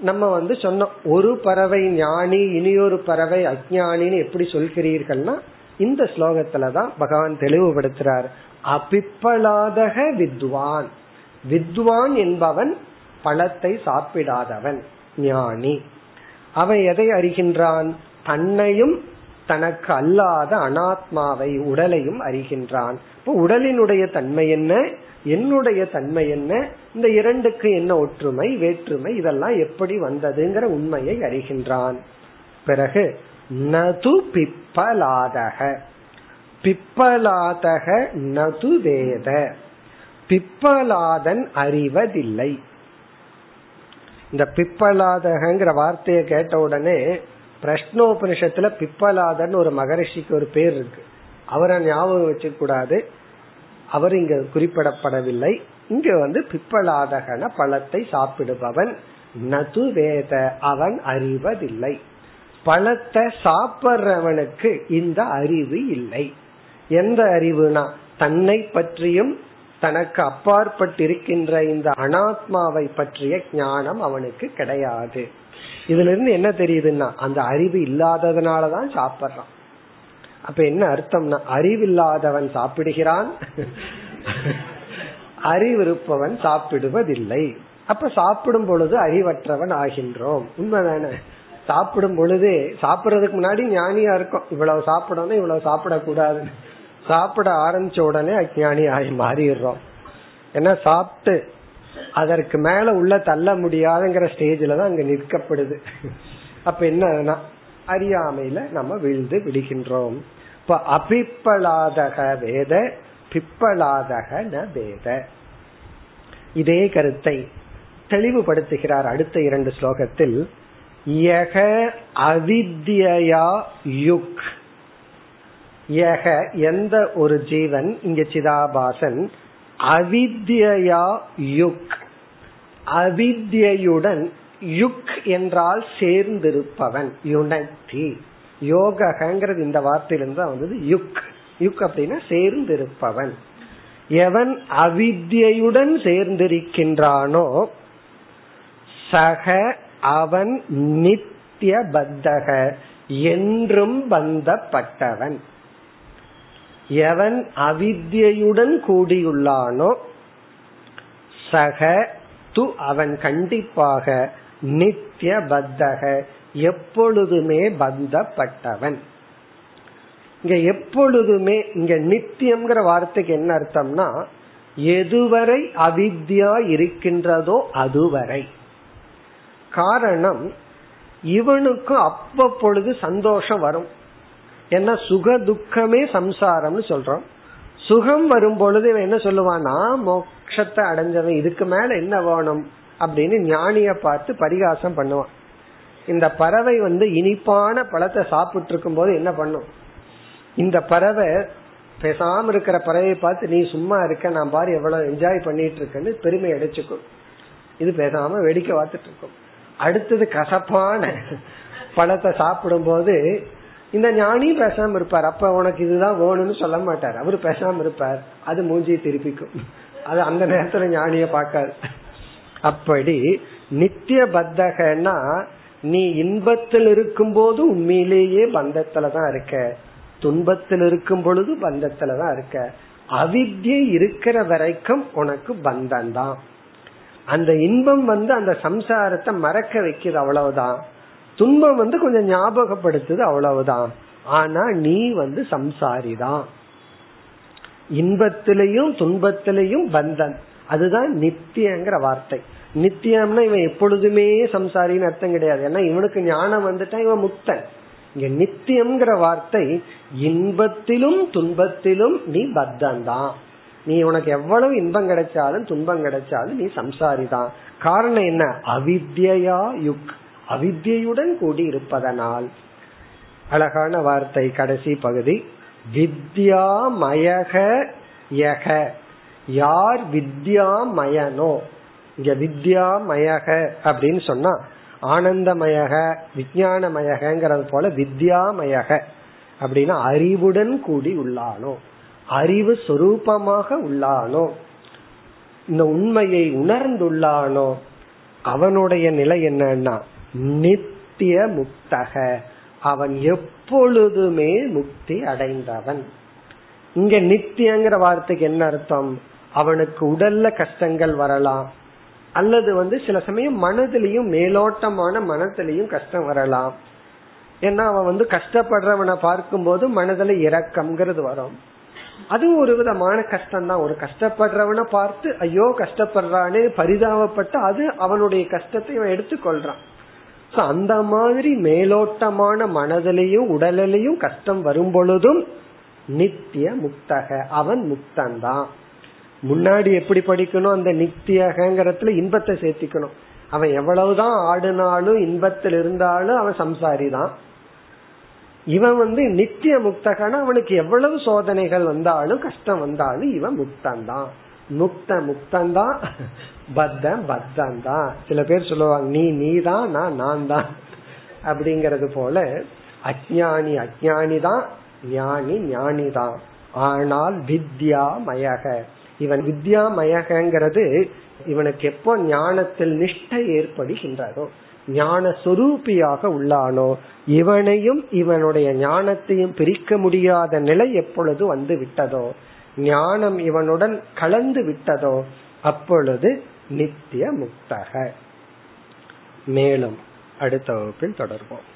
நம்ம வந்து சொன்னோம் ஒரு பறவை ஞானி இனியொரு பறவை அஜானின்னு எப்படி சொல்கிறீர்கள்னா இந்த ஸ்லோகத்துலதான் பகவான் தெளிவுபடுத்துறாரு. அபிப்பலாதக வித்வான். வித்வான் என்பவன் பழத்தை சாப்பிடாதவன் ஞானி. அவன் எதை அறிகின்றான்? தன்னையும் தனக்கு அல்லாத அனாத்மாவை உடலையும் அறிகின்றான். இப்போ உடலினுடைய தன்மை என்ன? என்னுடைய தன்மை என்ன? இந்த இரண்டுக்கு என்ன ஒற்றுமை வேற்றுமை? இதெல்லாம் எப்படி வந்ததுங்கிற உண்மையை அறிகின்றான். பிறகு நது பிப்பலாதக. பிப்பலாதக நது வேத. பிப்பலாதன் அறிவதில்லை. இந்த பிப்பலாதகங்கிற வார்த்தையை கேட்ட உடனே பிரஷ்னோபனிஷத்துல பிப்பலாதன் ஒரு மகரிஷிக்கு ஒரு பேர் இருக்கு. அவரை ஞாபகம் வச்சுக்க கூடாது. அவர் இங்க குறிப்பிடப்படவில்லை. இங்க வந்து பிப்பலாதகன பழத்தை சாப்பிடுபவன் நது வேத. அவன் அறிவதில்லை. பழத்தை சாப்பிட்றவனுக்கு இந்த அறிவு இல்லை. எந்த அறிவுனா தன்னை பற்றியும் தனக்கு அப்பாற்பட்டிருக்கின்ற இந்த அனாத்மாவை பற்றிய ஞானம் அவனுக்கு கிடையாது. இதுல இருந்து என்ன தெரியுதுன்னா அந்த அறிவு இல்லாததுனாலதான் சாப்பிட்றான். அப்ப என்ன அர்த்தம்னா அறிவில்லாதவன் சாப்பிடுகிறான். அறிவிருப்பவன் சாப்பிடுவதில்லை. அப்ப சாப்பிடும் பொழுது அறிவற்றவன் ஆகின்றோம். உண்மைதானே சாப்பிடும் பொழுதே சாப்பிடுறதுக்கு முன்னாடி ஞானியா இருக்கும். இவ்வளவு சாப்பிடணும் இவ்வளவு சாப்பிடக்கூடாதுன்னு. சாப்பிட ஆரம்பிச்ச உடனே அஜானி ஆகி மாறிடுறோம். ஏன்னா சாப்பிட்டு அதற்கு மேல உள்ள தள்ள முடியாதுங்கிற ஸ்டேஜ்ல தான் அங்க நிற்கப்படுது. அப்ப என்ன அறியாமையில நம்ம விழுந்து இப்ப அபிப்பலாதக வேத பிப்பலாதக ந வேத. இதே கருத்தை தெளிவுபடுத்துகிறார் அடுத்த இரண்டு ஸ்லோகத்தில் யக அவித்யா யுக். யக எந்த ஒரு ஜீவன் இங்க சிதாபாசன் அவித்யா யுக். அவித்யுடன் யுக் என்றால் சேர்ந்திருப்பவன் யுனத்தி யோகங்கிறது இந்த வார்த்தையிலிருந்து வந்தது யுக். யுக் அப்படின்னா சேர்ந்திருப்பவன். எவன் அவித்யுடன் சேர்ந்திருக்கின்றானோ சக அவன் நித்திய பத்தக என்றும் பந்தப்பட்டவன். எவன் அவித்யுடன் கூடியுள்ளானோ சக து அவன் கண்டிப்பாக நித்திய பத்தக எப்பொழுதுமே பந்தப்பட்டவன். இங்க எப்பொழுதுமே இங்க நித்தியம்ங்கிற வார்த்தைக்கு என்ன அர்த்தம்னா எதுவரை அவித்யா இருக்கின்றதோ அதுவரை. காரணம் இவனுக்கு அப்பப்பொழுது சந்தோஷம் வரும். ஏன்னா சுக துக்கமே சம்சாரம்னு சொல்றோம். சுகம் வரும் பொழுது இவன் என்ன சொல்லுவானா மோட்சத்தை அடைஞ்சவன் இதுக்கு மேல என்ன வேணும் அப்படின்னு ஞானிய பார்த்து பரிகாசம் பண்ணுவான். இந்த பறவை வந்து இனிப்பான பழத்தை சாப்பிட்டு இருக்கும் போது என்ன பண்ணும்? இந்த பறவை பேசாம இருக்கிற பறவையை பார்த்து நீ சும்மா இருக்க நான் பாரு எவ்வளவு என்ஜாய் பண்ணிட்டு இருக்கேன்னு பெருமை அடைச்சுக்கும். இது பேசாம வேடிக்கை பார்த்துட்டு இருக்கும். அடுத்தது கசப்பான பழத்தை சாப்பிடும் போது இந்த ஞானி பேசாம இருப்பார். அப்ப உனக்கு இதுதான் வேணும்னு சொல்ல மாட்டார். அவரு பேசாம இருப்பார். அது மூஞ்சியை திருப்பிக்கும். அது அந்த நேரத்துல ஞானிய பார்க்காது. அப்படி நித்திய பத்தகன்னா நீ இன்பத்தில் இருக்கும் போது உண்மையிலேயே பந்தத்துலதான் இருக்க. துன்பத்தில் இருக்கும் பொழுது பந்தத்துலதான் இருக்க. அவித்யை இருக்கிற வரைக்கும் உனக்கு பந்தம் தான் அந்த இன்பம் வந்து அந்த சம்சாரத்தை மறக்க வைக்கிறது அவ்வளவுதான். துன்பம் வந்து கொஞ்சம் ஞாபகப்படுத்துது அவ்வளவுதான். ஆனா நீ வந்து சம்சாரி தான் இன்பத்திலையும் துன்பத்திலையும் பந்தன். அதுதான் நித்தியங்கிற வார்த்தை. நித்தியம்னா இவன் எப்பொழுதுமே சம்சாரின்னு அர்த்தம் கிடையாது. ஏன்னா இவனுக்கு ஞானம் வந்துட்டா இவன் முக்தன். இங்க நித்தியம்ங்கிற வார்த்தை இன்பத்திலும் துன்பத்திலும் நீ பத்தன் தான் நீ உனக்கு எவ்வளவு இன்பம் கிடைச்சாலும் துன்பம் கிடைச்சாலும் நீ சம்சாரி தான் காரணம் என்ன? அவித்யா யுக். அவித்தியுடன் கூடி இருப்பதனால் அழகான வார்த்தை கடைசி பகுதி. வித்யாமயக யக. யார் வித்யாமயனோ? இங்க வித்யாமயக அப்படின்னு சொன்னா ஆனந்தமயக விஜயானமயகிறது போல வித்யாமயக அப்படின்னா அறிவுடன் கூடி உள்ளானோ? அறிவு சொரூபமாக உள்ளானோ? இந்த உண்மையை உணர்ந்துள்ளானோ? அவனுடைய நிலை என்னன்னா நித்திய முக்தக. அவன் எப்பொழுதுமே முக்தி அடைந்தவன். இங்க நித்தியங்கிற வார்த்தைக்கு என்ன அர்த்தம்? அவனுக்கு உடல்ல கஷ்டங்கள் வரலாம். அல்லது வந்து சில சமயம் மனதிலையும் மேலோட்டமான மனதிலையும் கஷ்டம் வரலாம். ஏன்னா அவன் வந்து கஷ்டப்படுறவனை பார்க்கும்போது மனதில் இரக்கம்ங்கிறது வரும். அது ஒரு விதமான கஷ்டம் தான் ஒரு கஷ்டப்படுறவனை பார்த்து ஐயோ கஷ்டப்படுறானே பரிதாபப்பட்டு அது அவனுடைய கஷ்டத்தை அவன் எடுத்துக்கொள்றான் அந்த மாதிரி மேலோட்டமான மனதிலையும் உடலிலையும் கஷ்டம் வரும் பொழுதும் நித்திய முக்தக. அவன் முக்தன்தான். முன்னாடி எப்படி படிக்கணும்? அந்த நித்தியகங்கிறதுல இன்பத்தை சேர்த்திக்கணும். அவன் எவ்வளவுதான் ஆடுனாலும் இன்பத்தில் இருந்தாலும் அவன் சம்சாரி தான் இவன் வந்து நித்திய முக்தகன அவனுக்கு எவ்வளவு சோதனைகள் வந்தாலும் கஷ்டம் வந்தாலும் இவன் முக்தன் தான் முக்த முக்தன் தான் பத்தம் பத்தம் தான். சில பேர் சொல்லுவாங்க நீ நீ தான் நான் நான் தான். அப்படிங்கறது போல அஜானி அஜானி தான் ஞானி ஞானி தான். ஆனால் வித்யா மயக இவன் வித்யா மயகங்கிறது இவனுக்கு எப்போ ஞானத்தில் நிஷ்டை ஏற்படுகின்றதோ ஞான சொரூபியாக உள்ளானோ இவனையும் இவனுடைய ஞானத்தையும் பிரிக்க முடியாத நிலை எப்பொழுது வந்து விட்டதோ ஞானம் இவனுடன் கலந்து விட்டதோ அப்பொழுது நித்திய முக்தக மேலும் அடுத்த வகுப்பில் தொடர்போம்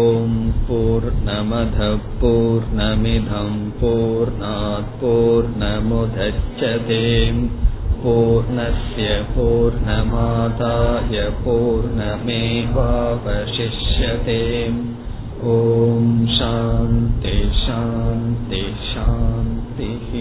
ஓம் போர் நமத போர் நமிதம் போர் போர் நமுதச்சதேம் पूर्णस्य पूर्णमादाय पूर्णमेवावशिष्यते ॐ शान्ति शान्ति शान्तिः